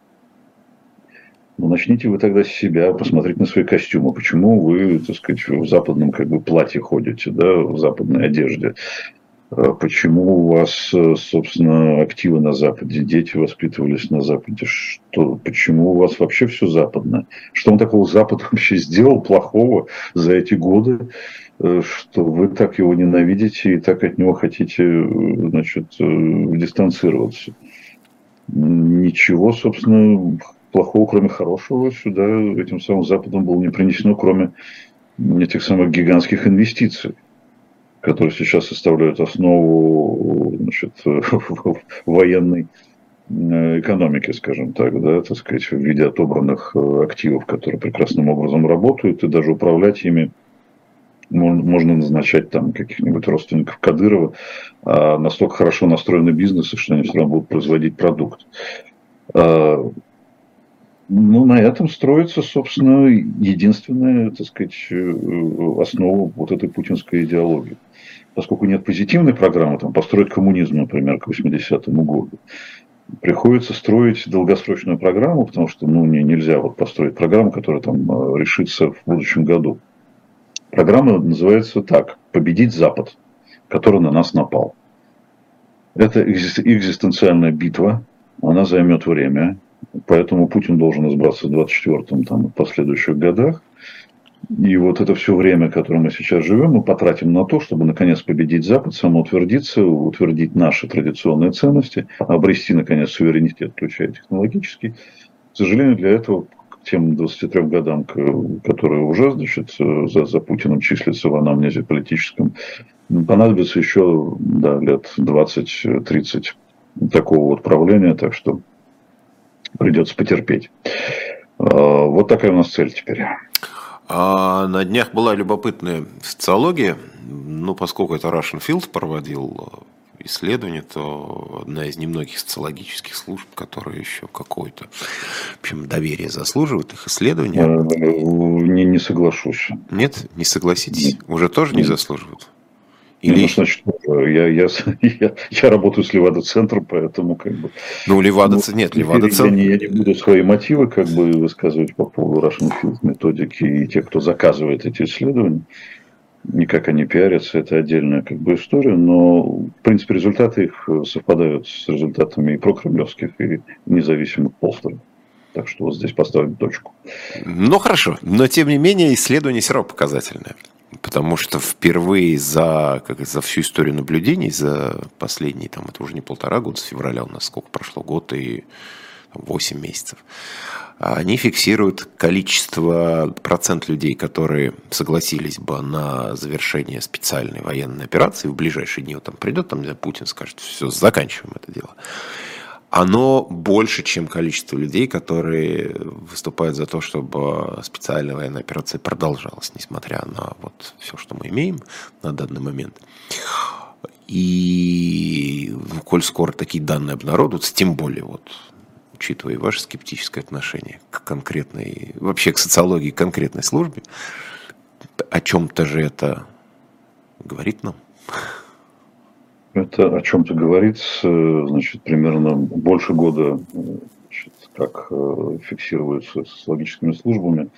Ну, начните вы тогда с себя, посмотреть на свои костюмы. Почему вы, так сказать, в западном как бы платье ходите, да, в западной одежде? А почему у вас, э, собственно, активы на Западе, дети воспитывались на Западе? Что, почему у вас вообще все западное? Что он такого Запад вообще сделал плохого за эти годы, э, что вы так его ненавидите и так от него хотите э, значит, дистанцироваться? Ничего, собственно, плохого, кроме хорошего, сюда этим самым Западом было не принесено, кроме этих самых гигантских инвестиций которые сейчас составляют основу значит, военной э, экономики, скажем так, да, так сказать, в виде отобранных э, активов, которые прекрасным образом работают, и даже управлять ими можно назначать там каких-нибудь родственников Кадырова, а настолько хорошо настроены бизнесы, что они все равно будут производить продукт. Ну, на этом строится, собственно, единственная, так сказать, э, основа вот этой путинской идеологии поскольку нет позитивной программы, там, построить коммунизм, например, к 80-му году, приходится строить долгосрочную программу, потому что ну, не, нельзя вот построить программу, которая там э, решится в будущем году. Программа называется так «Победить Запад», который на нас напал. Это экзистенциальная битва, она займет время, поэтому Путин должен избраться в 24-м там, в последующих годах. И вот это все время, которое мы сейчас живем, мы потратим на то, чтобы наконец победить Запад, самоутвердиться, утвердить наши традиционные ценности, обрести наконец суверенитет, включая технологический. К сожалению, для этого к тем 23 годам, которые уже значит, за, за Путиным числятся в анамнезе политическом, понадобится еще да, лет 20-30 такого вот правления, так что придется потерпеть. А, вот такая у нас цель теперь. А на днях была любопытная социология, ну, поскольку это Russian Field проводил э, исследование, то одна из немногих социологических служб, которая еще какое-то, в общем, доверие заслуживает их исследования. Э, не, не соглашусь. Нет, не согласитесь? Нет. Уже тоже не заслуживают? Или... Ну, значит, я, я, я, я работаю с Левада-центром, поэтому как бы... Ну, Левада... Ну, нет, Левада-центр... Я не буду свои мотивы как бы высказывать по поводу Russian Field методики и тех, кто заказывает эти исследования. Никак они пиарятся, это отдельная как бы история, но, в принципе, результаты их совпадают с результатами и прокремлевских, и независимых полсторов. Так что вот здесь поставим точку. Ну, хорошо. Но, тем не менее, исследование все равно показательное потому что впервые за, как, за всю историю наблюдений, за последние, там, это уже не полтора года, с февраля у нас сколько прошло, год и 8 месяцев, они фиксируют количество, процент людей, которые согласились бы на завершение специальной военной операции в ближайшие дни. Вот там придет, там Путин скажет, все, заканчиваем это дело оно больше, чем количество людей, которые выступают за то, чтобы специальная военная операция продолжалась, несмотря на вот все, что мы имеем на данный момент. И ну, коль скоро такие данные обнародуются, тем более вот учитывая ваше скептическое отношение к конкретной, вообще к социологии конкретной службе, о чем-то же это говорит нам. Это о чем-то говорит, значит, примерно больше года, значит, как э, фиксируется с логическими службами,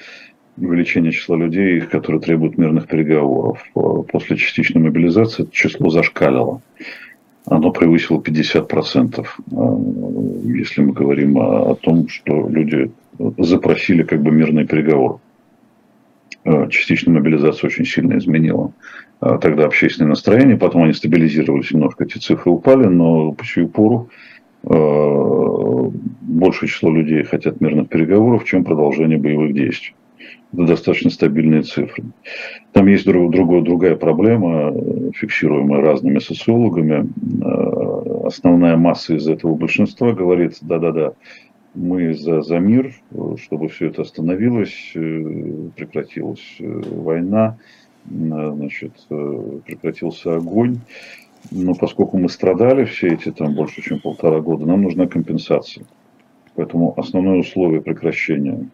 увеличение числа людей, которые требуют мирных переговоров. После частичной мобилизации это число зашкалило. Оно превысило 50%, э, если мы говорим о том, что люди запросили как бы мирный переговор. Э, частичная мобилизация очень сильно изменила тогда общественное настроение, потом они стабилизировались немножко, эти цифры упали, но по сию пору э, большее число людей хотят мирных переговоров, чем продолжение боевых действий. Это достаточно стабильные цифры. Там есть друг, другая, другая проблема, фиксируемая разными социологами. Основная масса из этого большинства говорит, да-да-да, мы за, за мир, чтобы все это остановилось, прекратилась война, значит, прекратился огонь. Но поскольку мы страдали все эти там больше, чем полтора года, нам нужна компенсация. Поэтому основное условие прекращения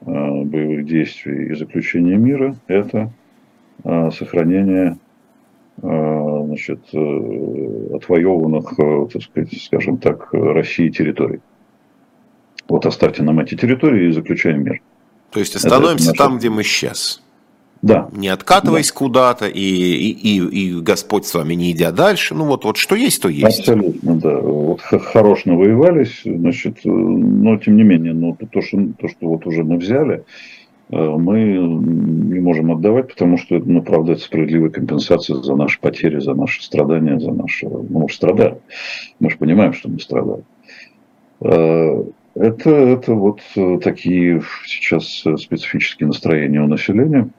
э, боевых действий и заключения мира – это э, сохранение э, значит, отвоеванных, так сказать, скажем так, России территорий. Вот оставьте нам эти территории и заключаем мир. То есть остановимся это, это там, где мы сейчас. Да. Не откатываясь да. куда-то, и, и, и, и Господь с вами не идя дальше. Ну вот, вот что есть, то есть. Абсолютно, да. Вот хорош навоевались, значит, но тем не менее, ну, то, что, то, что вот уже мы взяли, э, мы не можем отдавать, потому что, ну, правда, это справедливая компенсация за наши потери, за наши страдания, за наши... Ну, мы же страдали. Мы же понимаем, что мы страдали. Э, это, это вот такие сейчас специфические настроения у населения –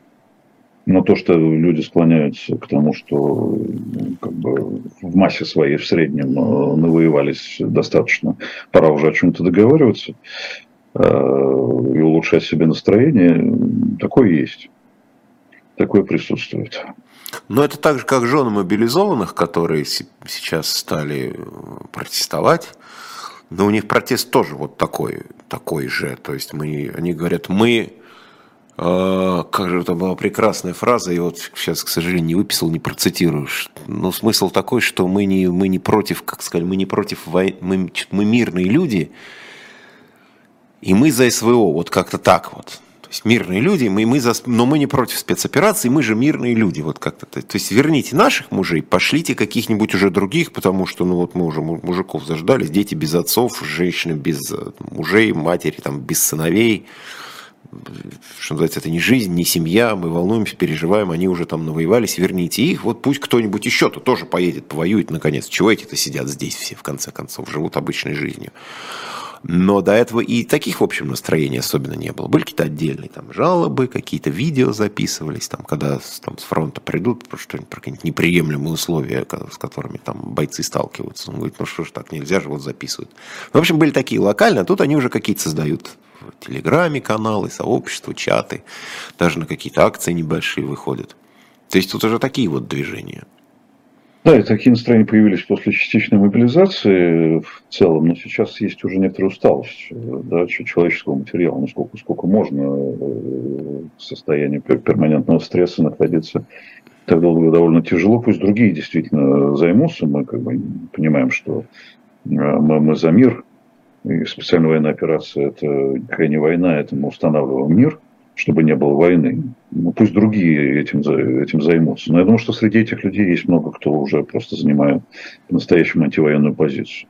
но то, что люди склоняются к тому, что ну, как бы, в массе своей в среднем э, навоевались достаточно, пора уже о чем-то договариваться э, и улучшать себе настроение, такое есть. Такое присутствует. Но это так же, как жены мобилизованных, которые сейчас стали э, протестовать. Но у них протест тоже вот такой, такой же. То есть мы, они говорят, мы как же это была прекрасная фраза, и вот сейчас, к сожалению, не выписал, не процитирую. Но смысл такой, что мы не, мы не против, как сказать, мы не против войны, мы, мы мирные люди, и мы за СВО, вот как-то так вот. То есть мирные люди, мы, мы за, но мы не против спецопераций, мы же мирные люди, вот как-то. То есть верните наших мужей, пошлите каких-нибудь уже других, потому что, ну вот мы уже мужиков заждались, дети без отцов, женщины без э, мужей, матери там без сыновей что называется, это не жизнь, не семья, мы волнуемся, переживаем, они уже там навоевались, верните их, вот пусть кто-нибудь еще-то тоже поедет, повоюет наконец. Чего эти-то сидят здесь все, в конце концов, живут обычной жизнью. Но до этого и таких, в общем, настроений особенно не было. Были какие-то отдельные там жалобы, какие-то видео записывались, там, когда там, с фронта придут, что-нибудь про какие-нибудь неприемлемые условия, с которыми там бойцы сталкиваются. Он говорит, ну что ж так, нельзя же, вот записывают. В общем, были такие локальные, а тут они уже какие-то создают в Телеграме каналы, сообщества, чаты, даже на какие-то акции небольшие выходят. То есть тут уже такие вот движения. Да, и такие настроения появились после частичной мобилизации в целом, но сейчас есть уже некоторая усталость да, человеческого материала, ну сколько, можно э, в состоянии перманентного стресса находиться. Так долго довольно тяжело, пусть другие действительно займутся, мы как бы понимаем, что э, мы, мы за мир, и специальная военная операция – это какая не война, это мы устанавливаем мир, чтобы не было войны. Ну, пусть другие этим, этим займутся. Но я думаю, что среди этих людей есть много, кто уже просто занимает по-настоящему антивоенную позицию.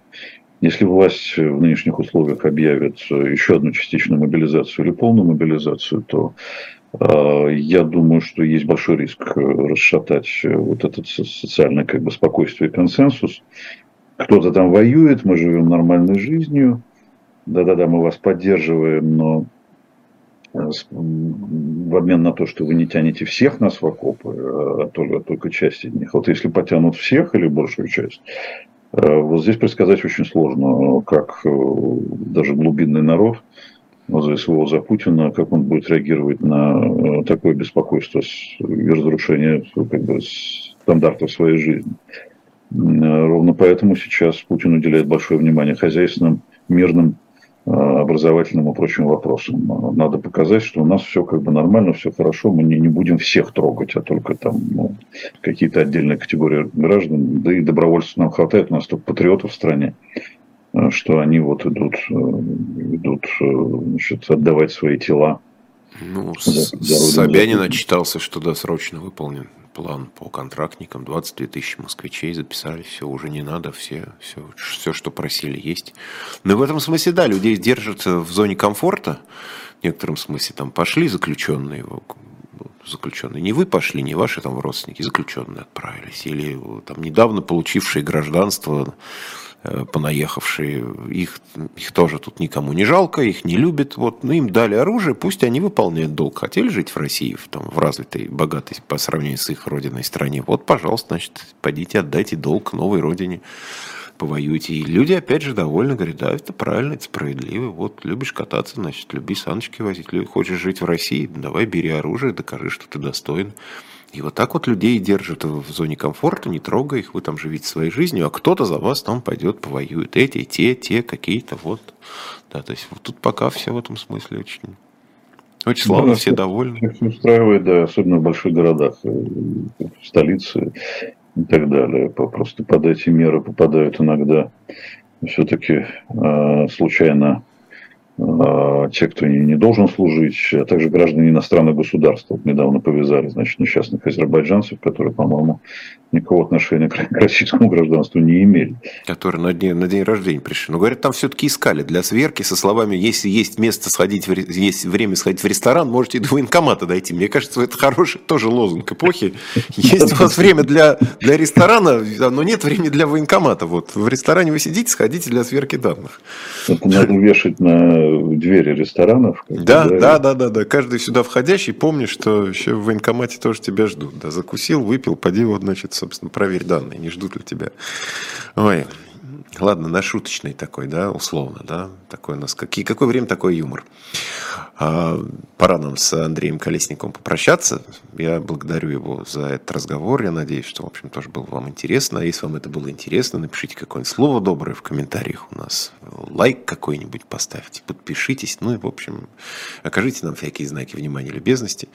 Если власть в нынешних условиях объявит еще одну частичную мобилизацию или полную мобилизацию, то э, я думаю, что есть большой риск расшатать вот этот социальное как бы, спокойствие и консенсус. Кто-то там воюет, мы живем нормальной жизнью, да-да-да, мы вас поддерживаем, но э, в обмен на то, что вы не тянете всех нас в окопы, а только, только часть из них. Вот если потянут всех или большую часть, э, вот здесь предсказать очень сложно, как э, даже глубинный народ за СВО, за Путина, как он будет реагировать на такое беспокойство и разрушение как бы, стандартов своей жизни. Ровно поэтому сейчас Путин уделяет большое внимание хозяйственным, мирным Э, образовательным и прочим вопросам. Надо показать, что у нас все как бы нормально, все хорошо, мы не, не будем всех трогать, а только там ну, какие-то отдельные категории граждан. Да и добровольцев нам хватает, у нас только патриотов в стране, э, что они вот идут, э, идут значит, отдавать свои тела. Ну, Собянин читался, что досрочно выполнен план по контрактникам, 22 тысячи москвичей записали, все, уже не надо, все, все, все, что просили, есть. Но ну, в этом смысле, да, людей держат в зоне комфорта, в некотором смысле там пошли заключенные, заключенные, не вы пошли, не ваши там родственники, заключенные отправились, или там недавно получившие гражданство э, понаехавшие, их, их тоже тут никому не жалко, их не любят, вот, ну, им дали оружие, пусть они выполняют долг. Хотели жить в России, в, там, в развитой, богатой по сравнению с их родиной стране, вот, пожалуйста, значит, пойдите отдайте долг новой родине повоюете. И люди, опять же, довольны, говорят, да, это правильно, это справедливо. Вот, любишь кататься, значит, люби саночки возить. Хочешь жить в России, давай бери оружие, докажи, что ты достоин. И вот так вот людей держат в зоне комфорта, не трогай их, вы там живите своей жизнью, а кто-то за вас там пойдет, повоюет. Эти, те, те, какие-то, вот. Да, то есть вот тут пока все в этом смысле очень, очень славно, да, все довольны. Устраивает, да, особенно в больших городах, э, в столице и так далее. Просто под эти меры попадают иногда все-таки э, случайно а, те, кто не, не должен служить, а также граждане иностранных государств. Вот недавно повязали, значит, несчастных азербайджанцев, которые, по-моему, никакого отношения к российскому гражданству не имели. Которые на день, на день рождения пришли. Но, говорят, там все-таки искали для сверки со словами, если есть место сходить, в, есть время сходить в ресторан, можете до военкомата дойти. Мне кажется, это хороший тоже лозунг эпохи. Есть у вас время для, для ресторана, но нет времени для военкомата. Вот в ресторане вы сидите, сходите для сверки данных. Это надо вешать на двери ресторанов. Да, да, да, да, да. Каждый сюда входящий помнит, что еще в военкомате тоже тебя ждут. Да, закусил, выпил, поди вот, значит, собственно, проверь данные, не ждут ли тебя. Ой, ладно, на шуточный такой, да, условно, да, такой у нас, какие, какое время, такой юмор. А, пора нам с Андреем Колесниковым попрощаться. Я благодарю его за этот разговор. Я надеюсь, что, в общем, тоже было вам интересно. А если вам это было интересно, напишите какое-нибудь слово доброе в комментариях у нас. Лайк какой-нибудь поставьте, подпишитесь. Ну и, в общем, окажите нам всякие знаки внимания и любезности.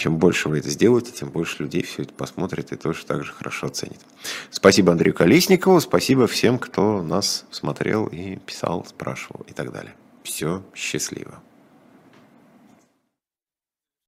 Чем больше вы это сделаете, тем больше людей все это посмотрит и тоже так же хорошо оценит. Спасибо Андрею Колесникову, спасибо всем, кто нас смотрел и писал, спрашивал и так далее. Все, счастливо.